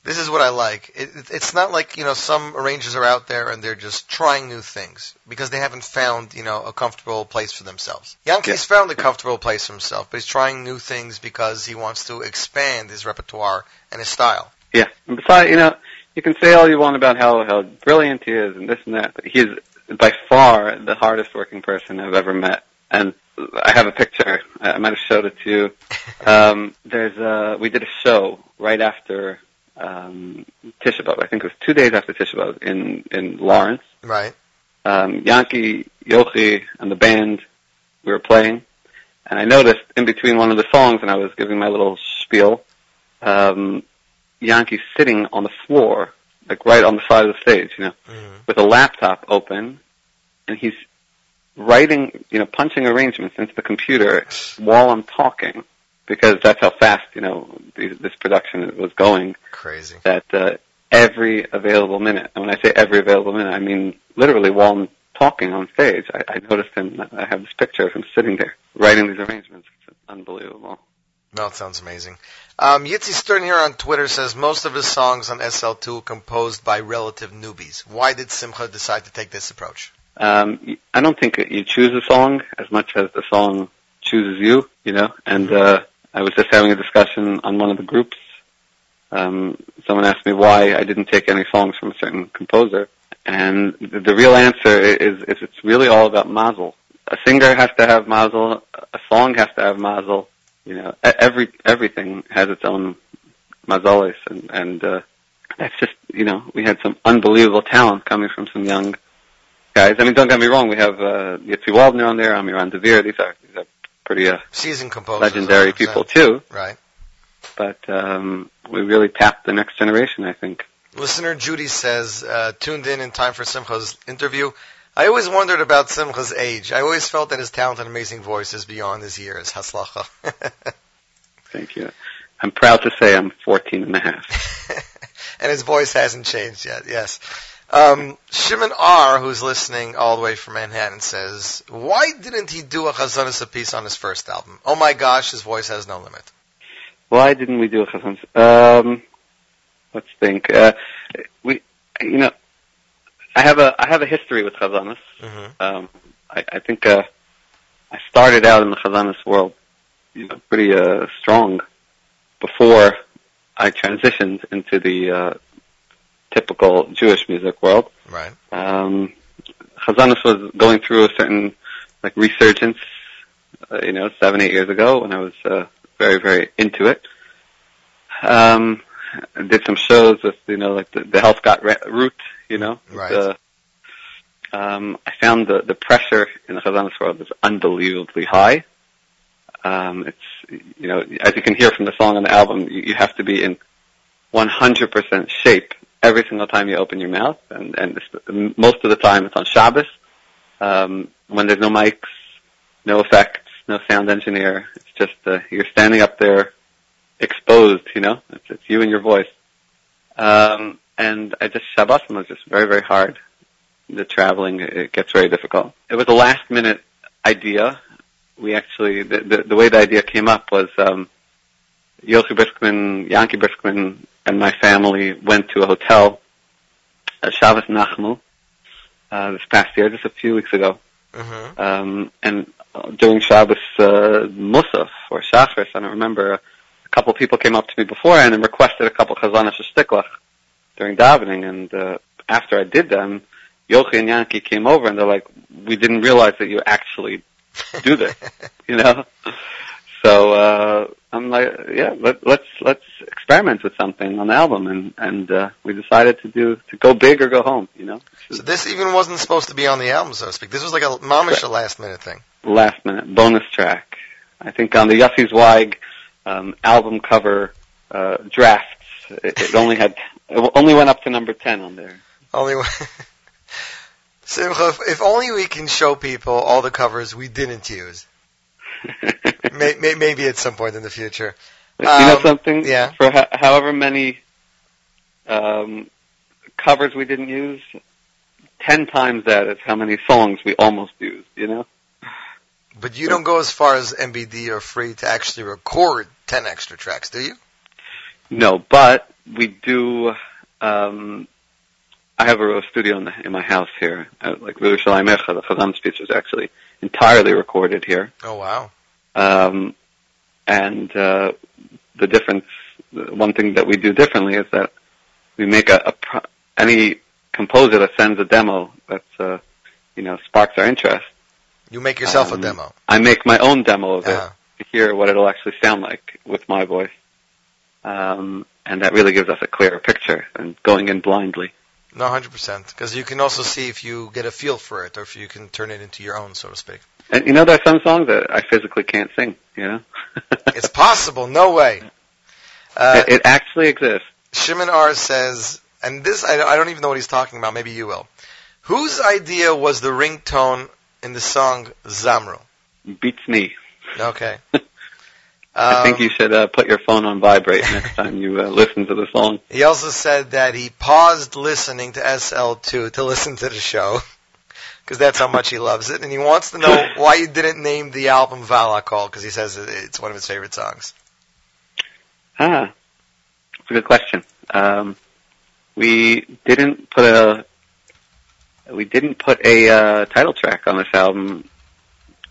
this is what I like. It, it, it's not like you know some arrangers are out there and they're just trying new things because they haven't found you know a comfortable place for themselves. Yankee's found a comfortable place for himself, but he's trying new things because he wants to expand his repertoire and his style. Yeah. And besides, you know, you can say all you want about how how brilliant he is and this and that, but he's by far the hardest working person I've ever met. And I have a picture. I might have showed it to you. *laughs* Um, there's a, we did a show right after um, Tisha B'av. I think it was two days after Tisha B'av in in Lawrence. Right. Um, Yankee, Yochi, and the band we were playing, and I noticed in between one of the songs, and I was giving my little spiel. Um, Yankee's sitting on the floor, like right on the side of the stage, you know, with a laptop open, and he's writing, you know, punching arrangements into the computer while I'm talking, because that's how fast, you know, th- this production was going. Crazy. That uh, every available minute, and when I say every available minute, I mean literally while I'm talking on stage. I, I noticed him. I have this picture of him sitting there writing these arrangements. It's unbelievable. No, it sounds amazing. Um, Yitzi Stern here on Twitter says most of his songs on SL2 composed by relative newbies. Why did Simcha decide to take this approach? Um, I don't think you choose a song as much as the song chooses you, you know. And uh, I was just having a discussion on one of the groups. Um, someone asked me why I didn't take any songs from a certain composer, and the, the real answer is, is it's really all about mazel. A singer has to have mazel. A song has to have mazel. You know, every everything has its own mazalis, and and uh, that's just you know we had some unbelievable talent coming from some young guys. I mean, don't get me wrong. We have uh, Yitzi Waldner on there, Amiran Dvir. These are these are pretty uh, Seasoned composers. legendary people too. Right. But um, we really tapped the next generation. I think. Listener Judy says, uh, tuned in in time for Simcha's interview. I always wondered about Simcha's age. I always felt that his talent and amazing voice is beyond his years. Hatzlacha. *laughs* Thank you. I'm proud to say I'm 14 and a half. *laughs* and his voice hasn't changed yet. Yes. Um, Shimon R, who's listening all the way from Manhattan, says, "Why didn't he do a Chazanis piece on his first album? Oh my gosh, his voice has no limit." Why didn't we do a chazan? Um, let's think. Uh, we, you know, I have a I have a history with chazanis. Mm-hmm. Um, I, I think uh, I started out in the chazanis world, you know, pretty uh, strong before I transitioned into the uh, typical Jewish music world. Right. Um, Chazanis was going through a certain like resurgence, uh, you know, seven eight years ago when I was uh, very very into it. Um, I did some shows with you know like the, the Health Got Root, you know. Right. The, um, I found the the pressure in the Chazanis world is unbelievably high. Um, it's you know as you can hear from the song on the album, you, you have to be in 100% shape every single time you open your mouth, and and this, most of the time it's on Shabbos um, when there's no mics, no effects, no sound engineer. It's just uh, you're standing up there, exposed. You know, it's, it's you and your voice. Um, and I just Shabbos was just very very hard. The traveling it gets very difficult. It was a last minute idea. We actually the the, the way the idea came up was. Um, Yochi Briskman, Yankee Briskman, and my family went to a hotel at Shabbos Nachmu uh, this past year, just a few weeks ago. Mm-hmm. Um, and during Shabbos uh, Musaf or Shachris, I don't remember, a couple people came up to me beforehand and requested a couple chazanish stiklach during davening. And uh, after I did them, Yochi and Yankee came over and they're like, "We didn't realize that you actually do this," *laughs* you know. So uh, I'm like, yeah, let, let's let's experiment with something on the album, and and uh, we decided to do to go big or go home. You know, So this even wasn't supposed to be on the album, so to speak. This was like a mamish a last minute thing. last minute bonus track. I think on the Yossi Zweig um, album cover uh, drafts, it, it only had it only went up to number ten on there. Only one. *laughs* Simcha, if, only we can show people all the covers we didn't use. *laughs* may, may, maybe at some point in the future. you know Um, something? yeah. For ho- however many um, covers we didn't use, ten times that is how many songs we almost used. You know? But you don't go as far as MBD or free to actually record 10 extra tracks, do you? No, but we do. Um, I have a studio in, the, in my house here, uh, like Yerushalayim Ircha. The Chazam speech was actually entirely recorded here. Oh, wow. Um, and uh, the difference, one thing that we do differently is that we make a, a pro- any composer that sends a demo that uh, you know sparks our interest. You make yourself Um, a demo. I make my own demo of Uh-huh. it to hear what it'll actually sound like with my voice, um, and that really gives us a clearer picture than going in blindly. No, 100%. Because you can also see if you get a feel for it or if you can turn it into your own, so to speak. And you know, there are some songs that I physically can't sing. You know, *laughs* It's possible. No way. Uh, it, it actually exists. Shimon R says, and this, I, I don't even know what he's talking about. Maybe you will. Whose idea was the ringtone in the song Zamro? Beats me. Okay. *laughs* I think Um, you should uh, put your phone on vibrate next *laughs* time you uh, listen to the song. He also said that he paused listening to SL2 to listen to the show. *laughs* Because that's how much he loves it. And he wants to know why you didn't name the album Valakol, because he says it's one of his favorite songs. Ah, that's a good question. Um, we didn't put a we didn't put a uh, title track on this album.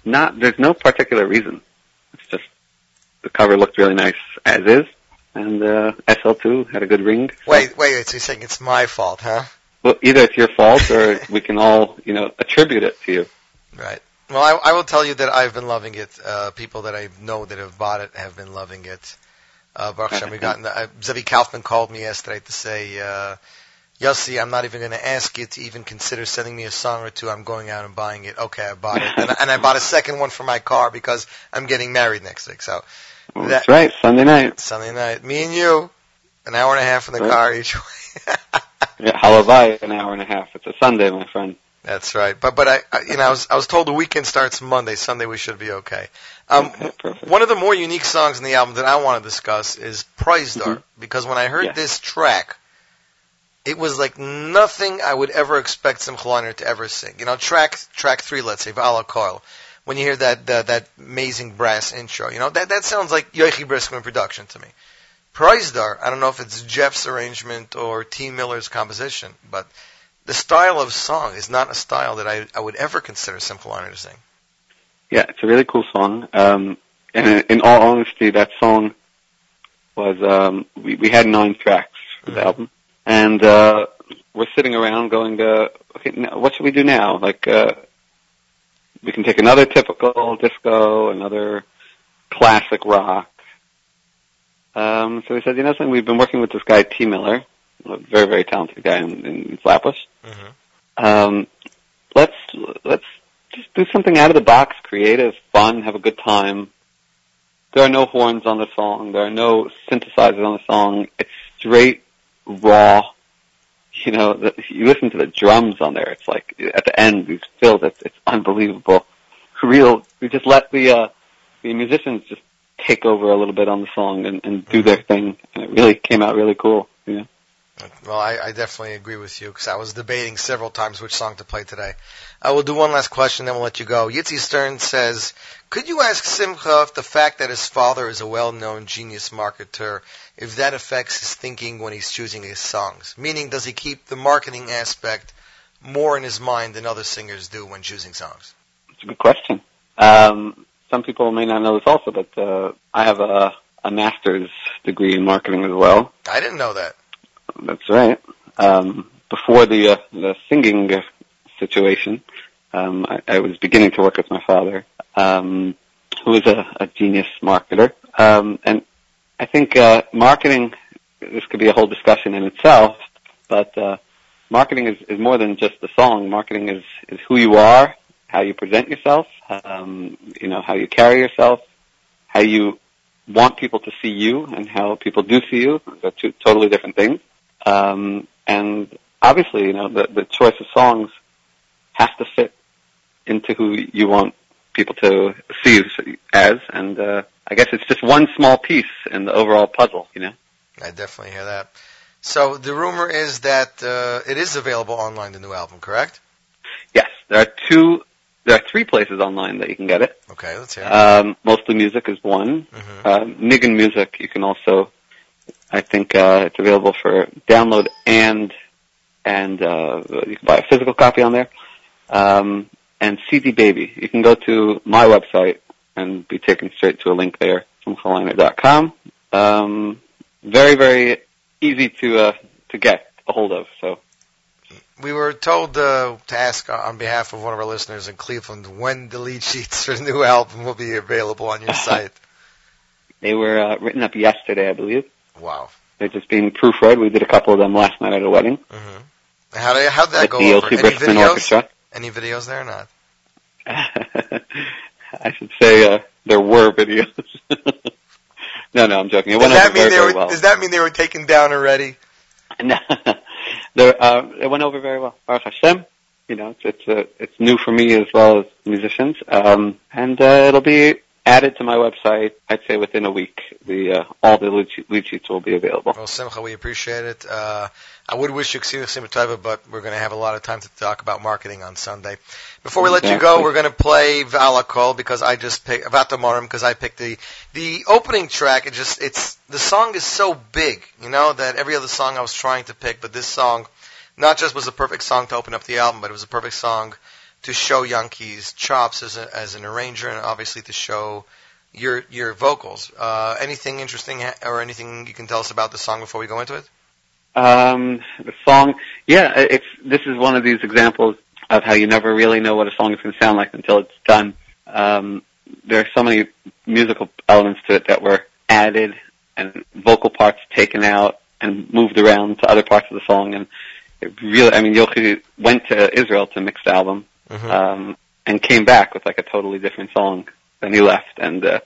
Not there's no particular reason. It's just the cover looked really nice as is, and uh, SL2 had a good ring. So- Wait, wait, wait. So he's saying it's my fault, huh? Well, either it's your fault or *laughs* we can all you know attribute it to you. Right. Well, I, I will tell you that I've been loving it. Uh, people that I know that have bought it have been loving it. Uh, Baruch Hashem, we got, uh, Zevi Kaufman called me yesterday to say, uh, Yossi, I'm not even going to ask you to even consider sending me a song or two. I'm going out and buying it. Okay, I bought it. And, I- and I bought a second one for my car because I'm getting married next week. So, That- that's right, Sunday night. Sunday night, me and you, an hour and a half in the Right. car each way. *laughs* Yeah, Halavai, an hour and a half. It's a Sunday, my friend. That's right. But but I, I you know I was I was told the weekend starts Monday. Sunday we should be okay. Um, Okay, one of the more unique songs in the album that I want to discuss is Preisdor Mhm. because when I heard this track, it was like nothing I would ever expect Simcha Leiner to ever sing. You know, track track three, let's say, Valakol. When you hear that, that that amazing brass intro, you know that that sounds like Yochi Briskman production to me. Preisdor, I don't know if it's Jeff's arrangement or T. Miller's composition, but the style of song is not a style that I, I would ever consider Simcha Leiner to sing. Yeah, it's a really cool song. Um, and in all honesty, that song was um, we, we had nine tracks for the Mhm. album, and uh, we're sitting around going, uh, okay, now, what should we do now? Like, uh, we can take another typical disco, another classic rock. Um, so we said, you know something? We've been working with this guy T. Miller, a very very talented guy in, in Flatbush. Mm-hmm. Um, let's let's just do something out of the box, creative, fun, have a good time. There are no horns on the song. There are no synthesizers on the song. It's straight, raw. You know, the, you listen to the drums on there. It's like at the end, these fills. It's, it's unbelievable. Real. We just let the uh, the musicians just take over a little bit on the song and, and do their thing, and it really came out really cool. You know. Well, I, I definitely agree with you because I was debating several times which song to play today. I will do one last question, then we'll let you go. Yitzi Stern says, could you ask Simcha if the fact that his father is a well-known genius marketer, if that affects his thinking when he's choosing his songs? Meaning, does he keep the marketing aspect more in his mind than other singers do when choosing songs? It's a good question. Um, some people may not know this also, but uh, I have a, a master's degree in marketing as well. I didn't know that. That's right. Um, before the uh, the singing situation, um, I, I was beginning to work with my father, um, who is a, a genius marketer. Um, and I think uh, marketing. This could be a whole discussion in itself, but uh, marketing is, is more than just the song. Marketing is is who you are, how you present yourself, um, you know, how you carry yourself, how you want people to see you and how people do see you. They're two totally different things. Um, and obviously, you know, the, the choice of songs has to fit into who you want people to see as. And uh, I guess it's just one small piece in the overall puzzle, you know. I definitely hear that. So the rumor is that uh, it is available online, the new album, correct? Yes, there are two, there are three places online that you can get it. Okay, let's hear it. Um, mostly music is one. Mhm. Uh, Nigun Music, you can also, I think uh, it's available for download and and uh, you can buy a physical copy on there. Um, and CD Baby, you can go to my website and be taken straight to a link there, simchaleiner.com. Um, very very easy to uh, to get a hold of. So We were told uh, to ask on behalf of one of our listeners in Cleveland when the lead sheets for the new album will be available on your *laughs* site. they were uh, written up yesterday, I believe. Wow. They're just being proofread. We did a couple of them last night at a wedding. hmm How did how'd that With go the over? Any videos? Orchestra. Any videos there or not? *laughs* I should say uh, there were videos. *laughs* no, no, I'm joking. It Does went that over mean very, they were? well. Does that mean they were taken down already? *laughs* No, there, uh, it went over very well. Baruch Hashem. You know, it's it's, uh, it's new for me as well as musicians, um, and uh, it'll be added to my website. I'd say within a week, the uh, all the lead, lead sheets will be available. Well, Simcha, we appreciate it. Uh, I would wish you Ksir Simatova, but we're going to have a lot of time to talk about marketing on Sunday. Before we let you go, Exactly. we're going to play Valakol because I just picked Vatamorim because I picked the the opening track. It just it's the song is so big, you know, that every other song I was trying to pick, but this song not just was a perfect song to open up the album, but it was a perfect song to show Yankees chops as a, as an arranger and obviously to show your your vocals. Uh, anything interesting or anything you can tell us about the song before we go into it? Um, the song, yeah, it's this is one of these examples of how you never really know what a song is going to sound like until it's done. Um, there are so many musical elements to it that were added and vocal parts taken out and moved around to other parts of the song, and it really, I mean, Yochi went to Israel to mix the album um, and came back with like a totally different song than he left, and uh,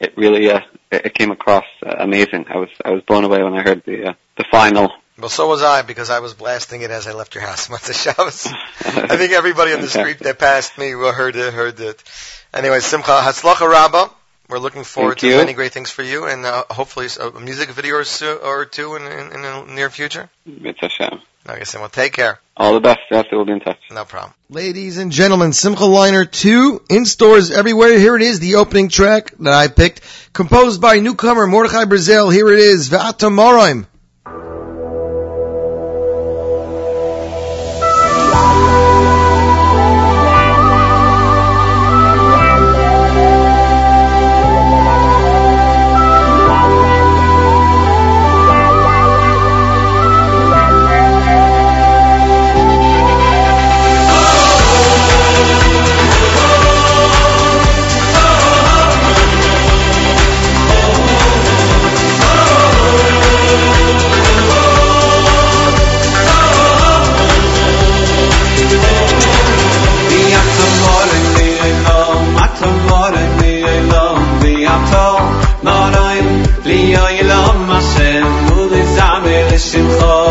it really uh, it came across uh, amazing. I was I was blown away when I heard the uh, the final. Well, so was I because I was blasting it as I left your house, *laughs* Motzei Shabbos. I think everybody on the *laughs* street that passed me heard it. Heard it. Anyway, Simcha Hatzlacha Rabba. We're looking forward Thank to you. many great things for you, and uh, hopefully a music video or, so, or two in, in, in the near future. Hashem. Okay, Simcha, take care. All the best. Yes, we'll be in touch. No problem. Ladies and gentlemen, Simcha Leiner 2 in stores everywhere. Here it is, the opening track that I picked, composed by newcomer Mordechai Brazil. Here it is, Va'atamorim.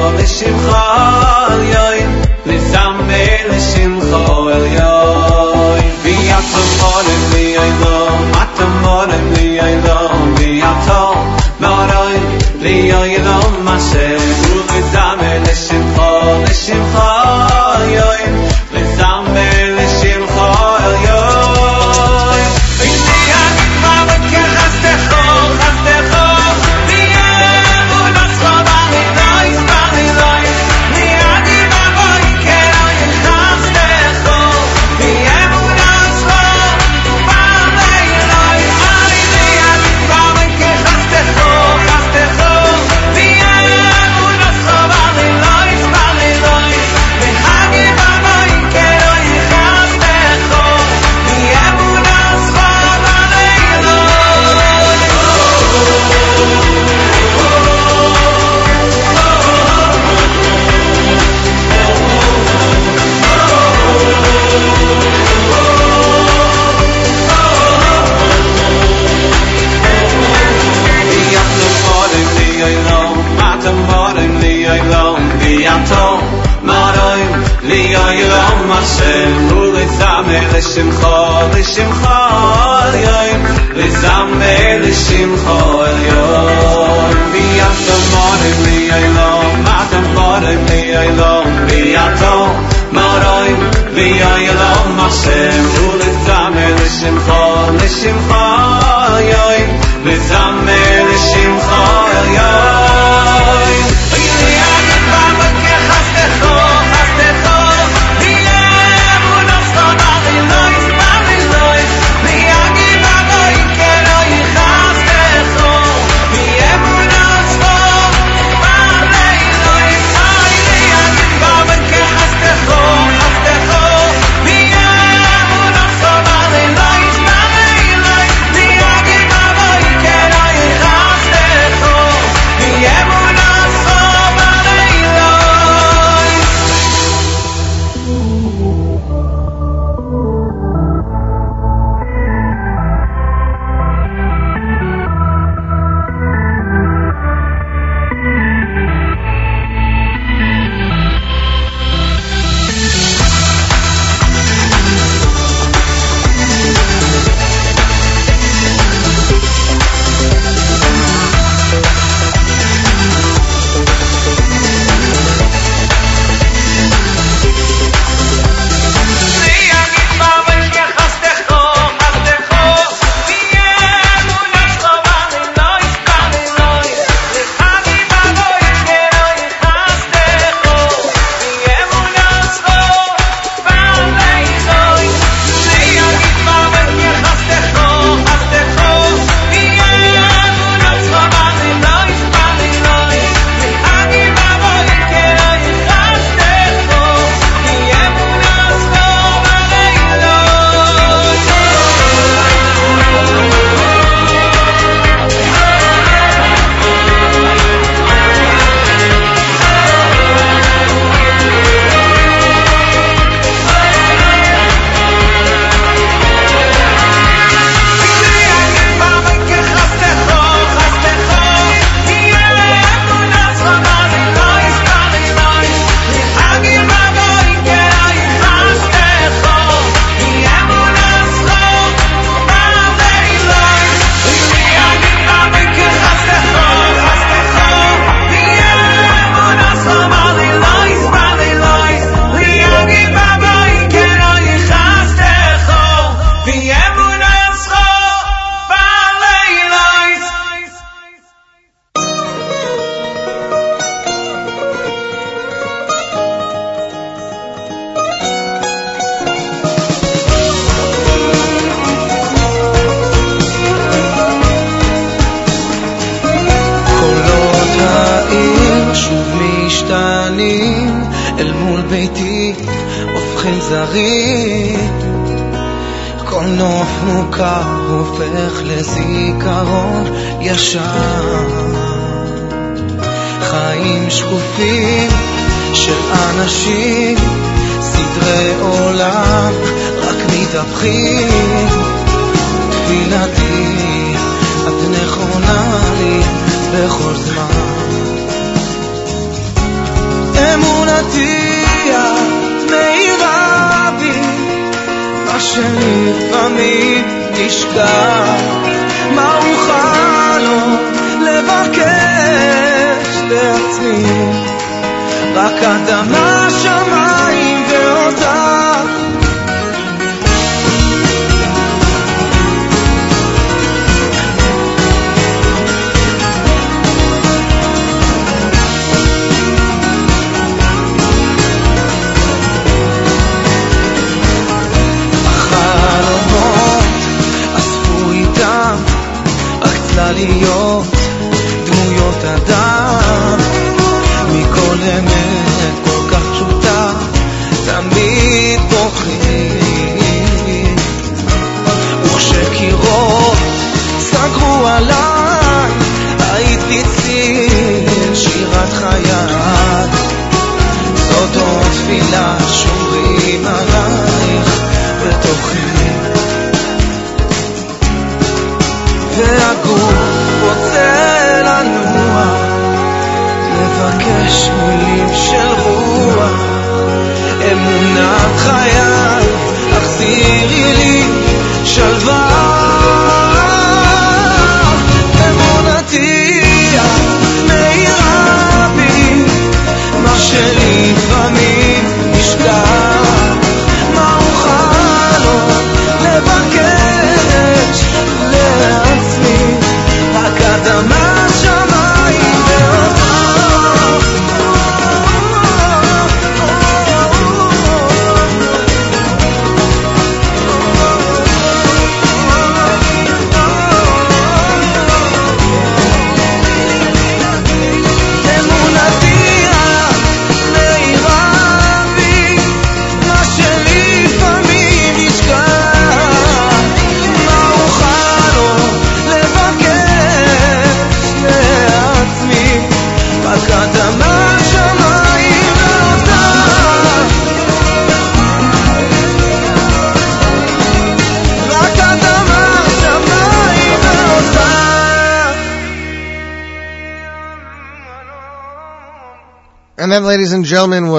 Be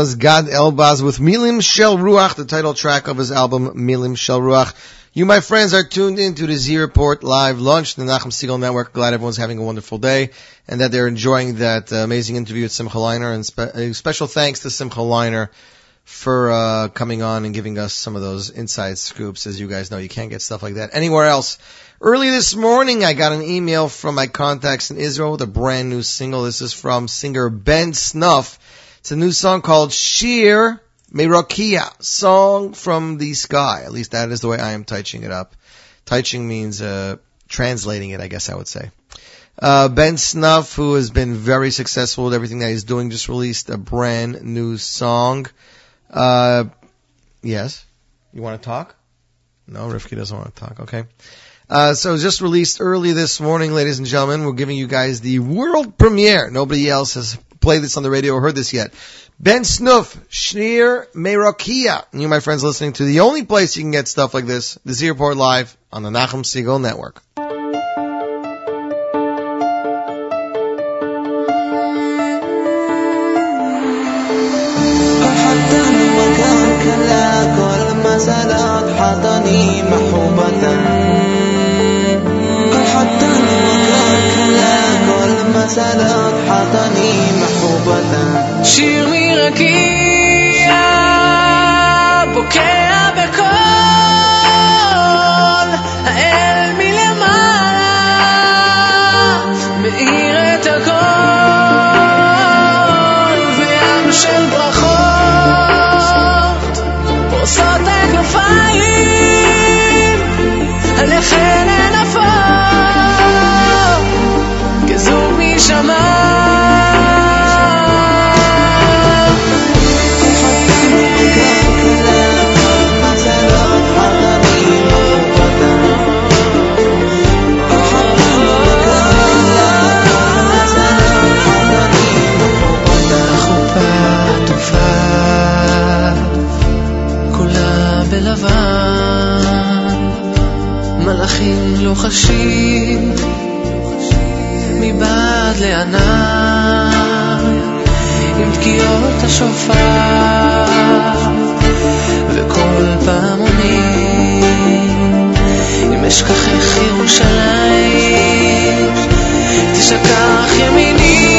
was Gad Elbaz with Milim Shel Ruach, the title track of his album Milim Shel Ruach. You, my friends, are tuned in to the Z Report live lunch, the Nachum Segal Network. Glad everyone's having a wonderful day and that they're enjoying that uh, amazing interview with Simcha Leiner. And spe- uh, special thanks to Simcha Leiner for uh, coming on and giving us some of those inside scoops. As you guys know, you can't get stuff like that anywhere else. Early this morning, I got an email from my contacts in Israel with a brand new single. This is from singer Ben Snuf. It's a new song called Shir Meirokiya, song from the sky. At least that is the way I am touching it up. Touching means uh, translating it, I guess I would say. Uh, ben Snuf, who has been very successful with everything that he's doing, just released a brand new song. Uh, yes? You want to talk? No, Rifki doesn't want to talk. Okay. Uh, so just released early this morning, ladies and gentlemen. We're giving you guys the world premiere. Nobody else has play this on the radio or heard this yet. Ben Snuf, Shir Meirokiya. You, my friends, listening to the only place you can get stuff like this, the Z Report Live on the Nachum Segal Network. سلامت حقني محبوبة شيري ركيب לוחשים מבעד לענן, עם תקיעות השופר וכל פעמונים, אם אשכחך ירושלים, תשכח ימיני.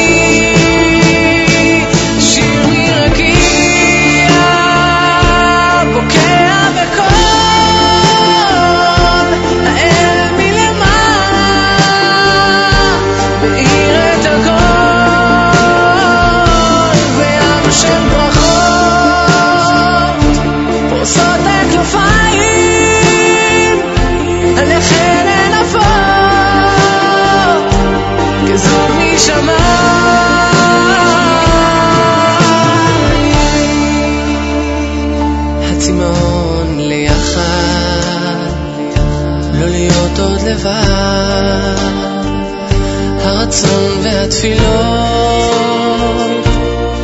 והתפילות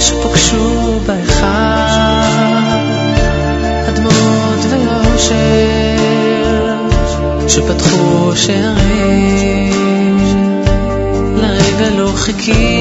שפגשו באחד הדמעות ויושר שפתחו שערים. לרגע לא חיכינו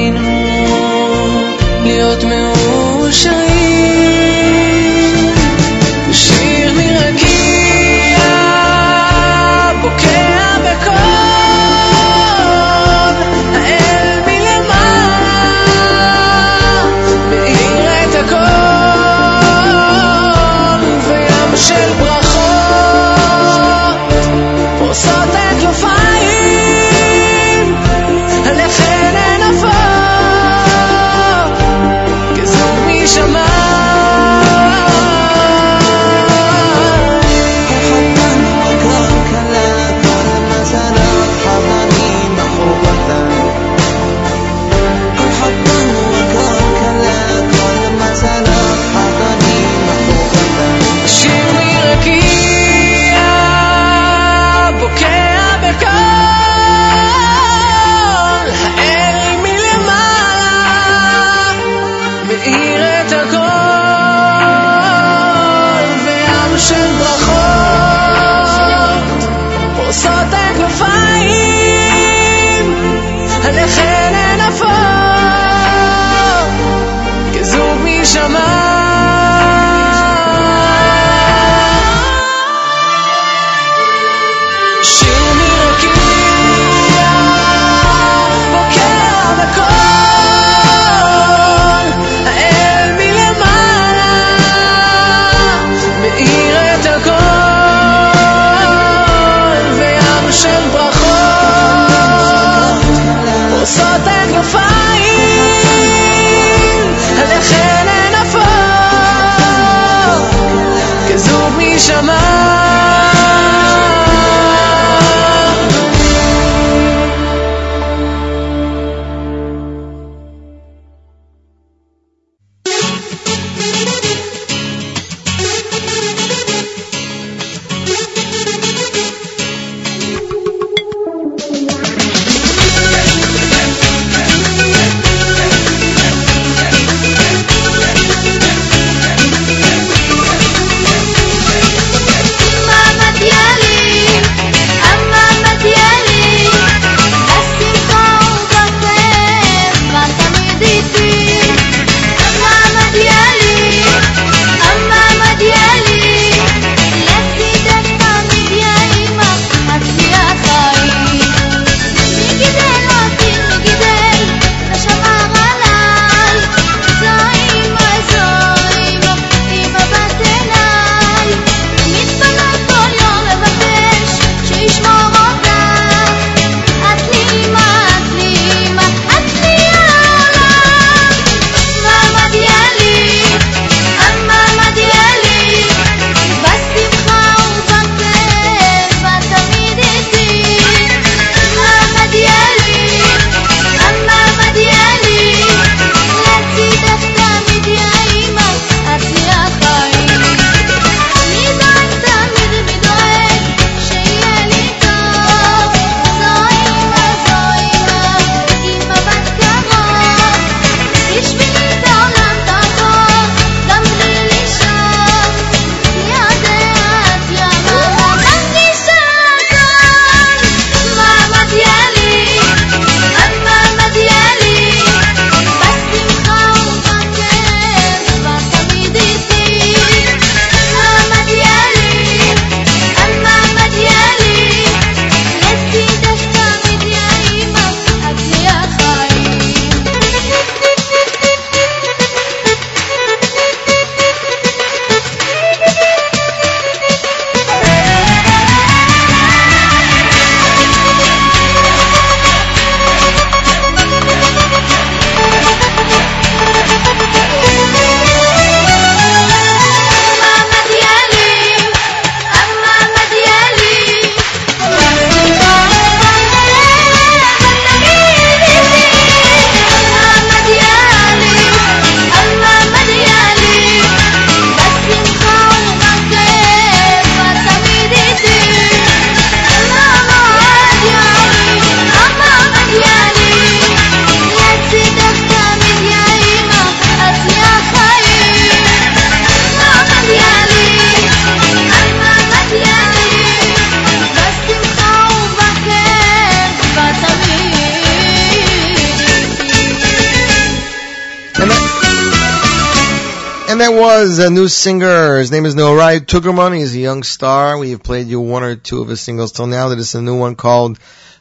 a new singer. His name is Norai Tugerman. He's a young star. We have played you one or two of his singles till now. That is a new one called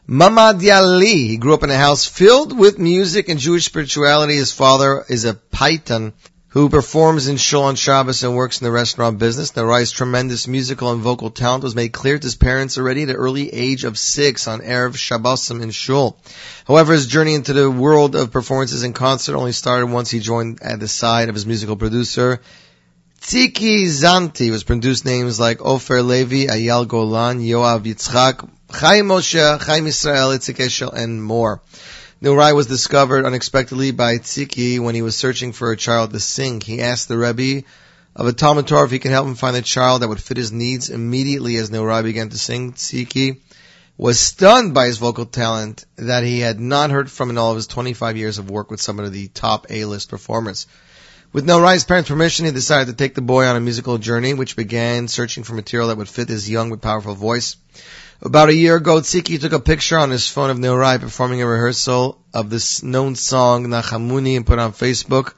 Mamad Yali. He grew up in a house filled with music and Jewish spirituality. His father is a Paitan who performs in Shul on Shabbos and works in the restaurant business. Norai's tremendous musical and vocal talent was made clear to his parents already at the early age of six on Erev Shabbosim in Shul. However, his journey into the world of performances and concert only started once he joined at the side of his musical producer, Tziki Zanti, who has produced names like Ofer Levi, Eyal Golan, Yoav Yitzchak, Chaim Moshe, Chaim Israel, Itzik Eshel, and more. Nurai was discovered unexpectedly by Tziki when he was searching for a child to sing. He asked the Rebbe of a Talmud Torah if he could help him find a child that would fit his needs. Immediately as Nurai began to sing, Tziki was stunned by his vocal talent that he had not heard from in all of his 25 years of work with some of the top A-list performers. With Norai's parents' permission, he decided to take the boy on a musical journey, which began searching for material that would fit his young but powerful voice. About a year ago, Tziki took a picture on his phone of Neurai performing a rehearsal of this known song, Nachamuni, and put on Facebook,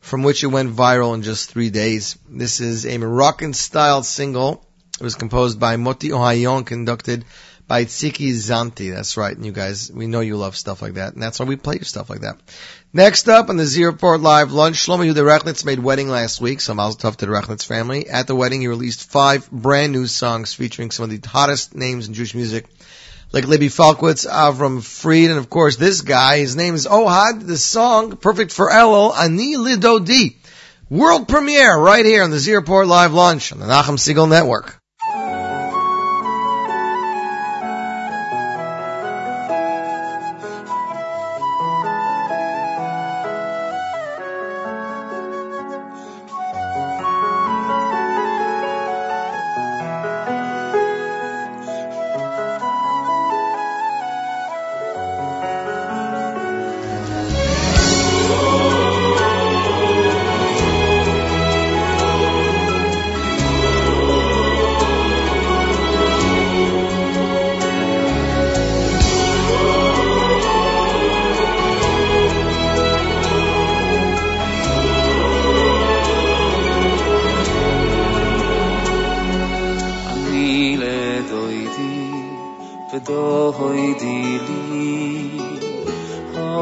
from which it went viral in just three days. This is a Moroccan-style single. It was composed by Moti Ohayon, conducted by Tziki Zanti. That's right, and you guys, we know you love stuff like that, and that's why we play you stuff like that. Next up on the Z Report Live Lunch, Shlomo Yehuda Rechnitz made wedding last week, so Mazel Tov to the Rechnitz family. At the wedding, he released five brand new songs featuring some of the hottest names in Jewish music, like Levy Falkowitz, Avram Fried, and of course this guy, his name is Ohad, the song, perfect for Elul, Ani L'Dodi, World premiere right here on the Z Report Live Lunch on the Nachum Segal Network.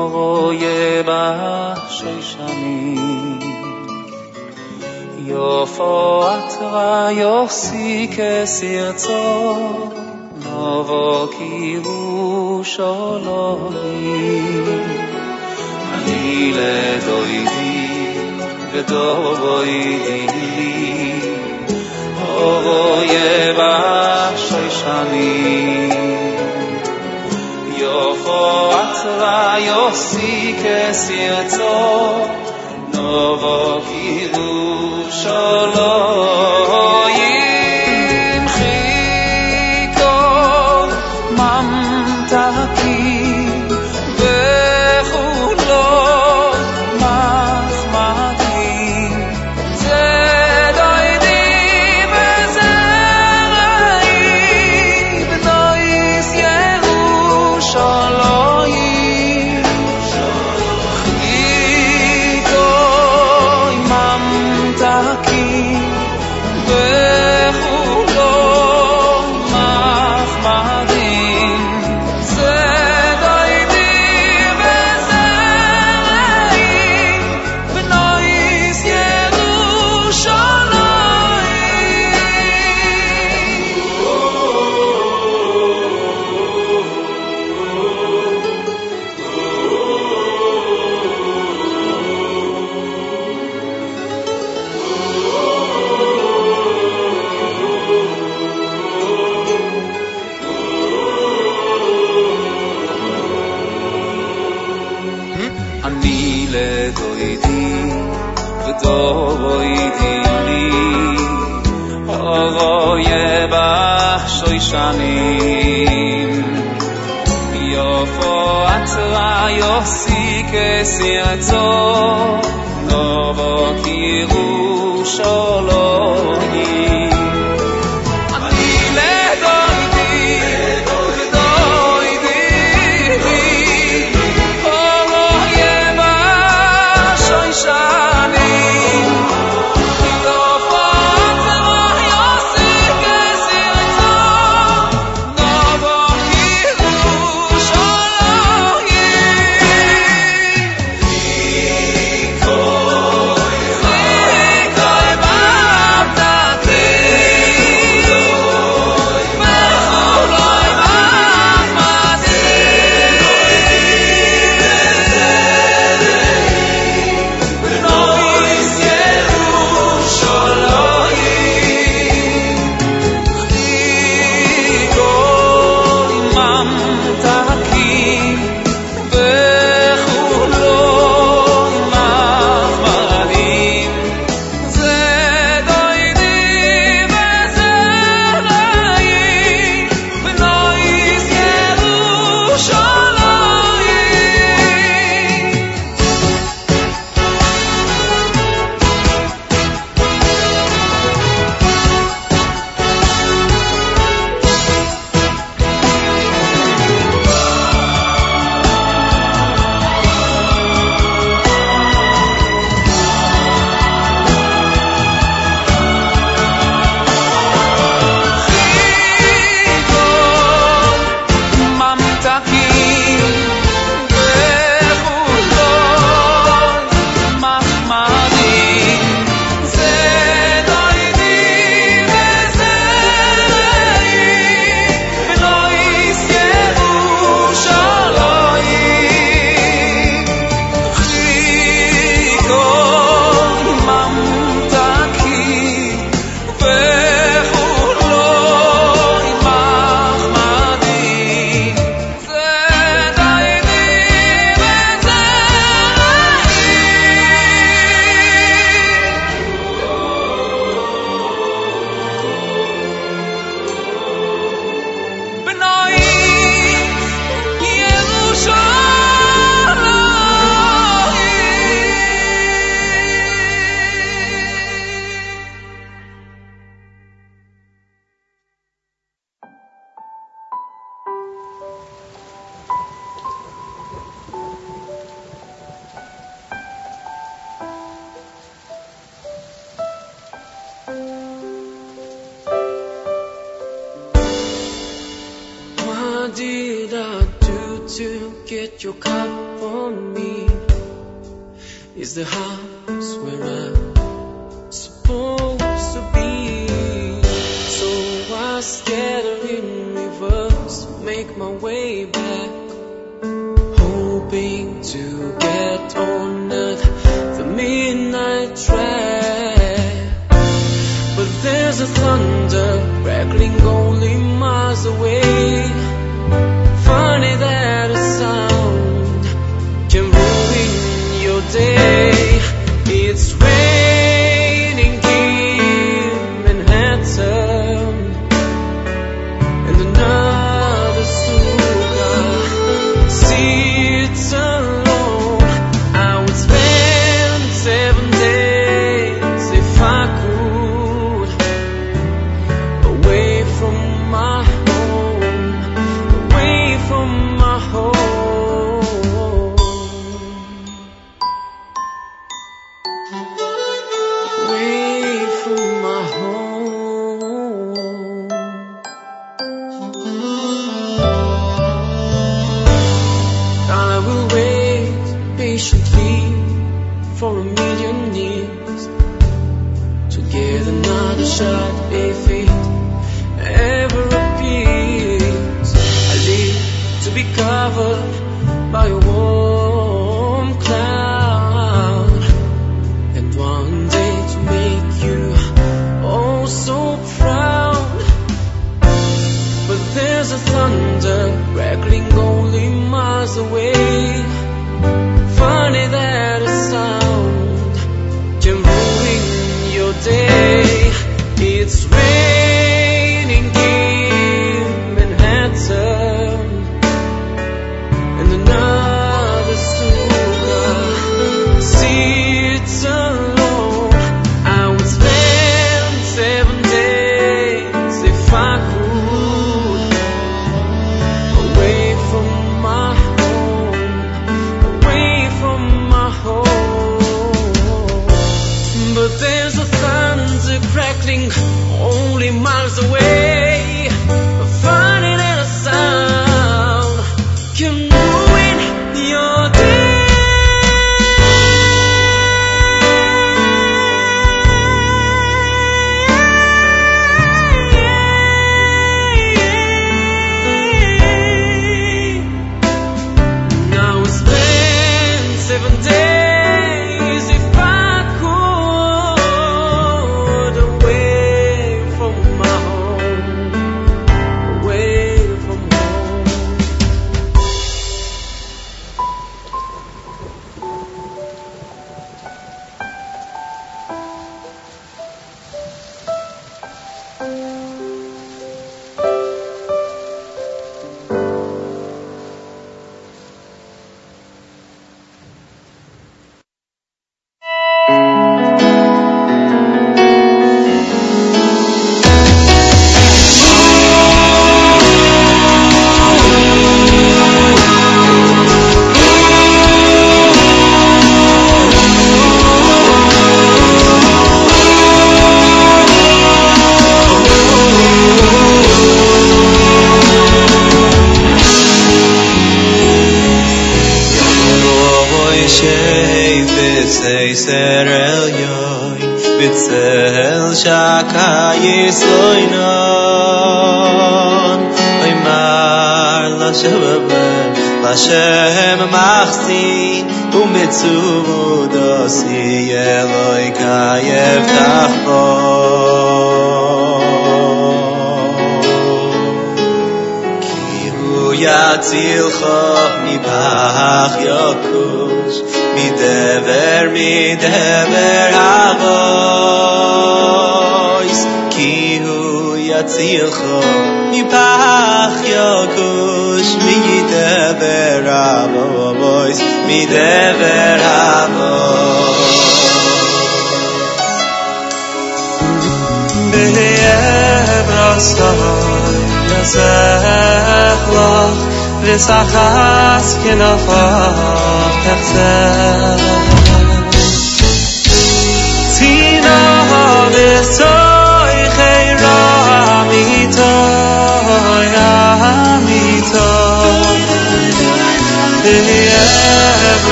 آقای بخش شمیم یا فاعت و یاسی کسی اتا نواکی و شالامی علیل دایدی به دایدی آقای بخش شمیم יוכו אצרא יוסי כסרצו נובו כאילו שלו יהיה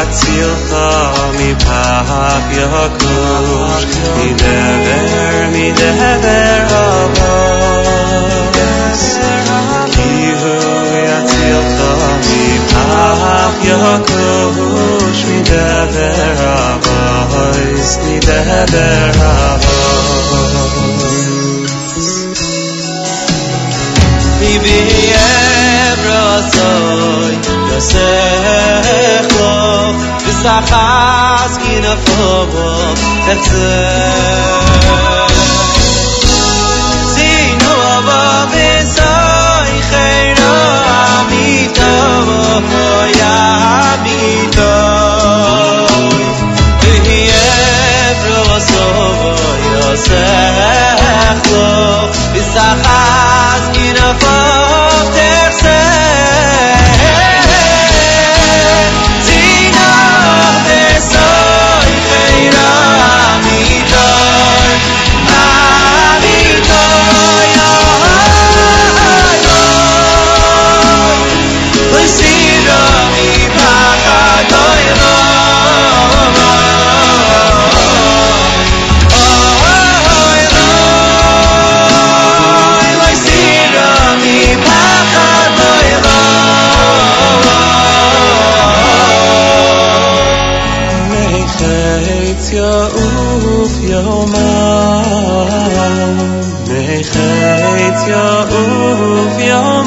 להציל מפחד יקוש מדבר מדבר אבוס כי הוא יצילך מפחד יקוש מדבר אבוס מדבר אבוס Bibi Ebrosoi sech bis a khas in a fobo etze zeh nova bis a khayro amito ya amito ki evro so bis a ya, ooh.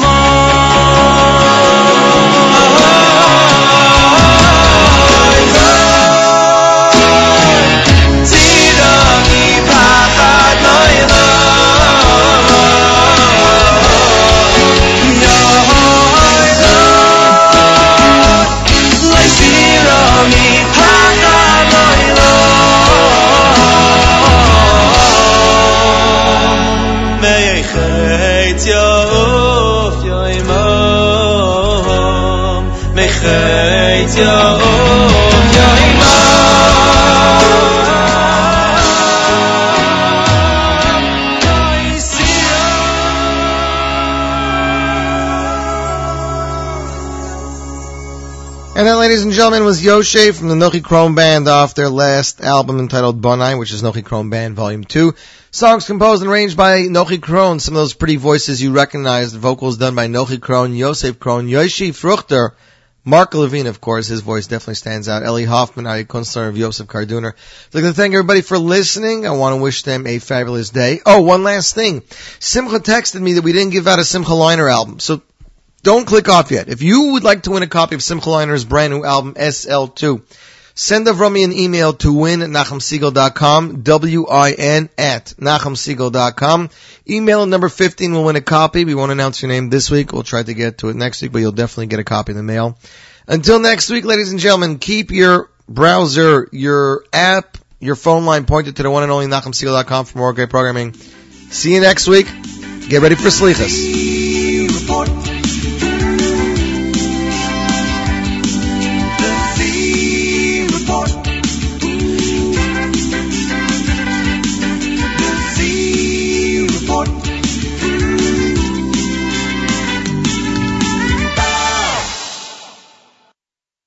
And that, ladies and gentlemen, was Yoshe from the Nochi Krohn Band off their last album entitled Bonai, which is Nochi Krohn Band Volume 2. Songs composed and arranged by Nochi Krohn. Some of those pretty voices you recognize. The vocals done by Nochi Krohn, Yosef Krohn, Yoshi Fruchter, Mark Levine, of course. His voice definitely stands out. Ellie Hoffman, Ari Kunstler of Yosef Karduner. I'd like to thank everybody for listening. I want to wish them a fabulous day. Oh, one last thing. Simcha texted me that we didn't give out a Simcha Leiner album. So don't click off yet. If you would like to win a copy of Simcha Leiner's brand new album, SL2, send Avrami an email to win at nachumsegal.com, W-I-N at nachumsegal.com. Email number 15 will win a copy. We won't announce your name this week. We'll try to get to it next week, but you'll definitely get a copy in the mail. Until next week, ladies and gentlemen, keep your browser, your app, your phone line pointed to the one and only nachumsegal.com for more great programming. See you next week. Get ready for Slichas.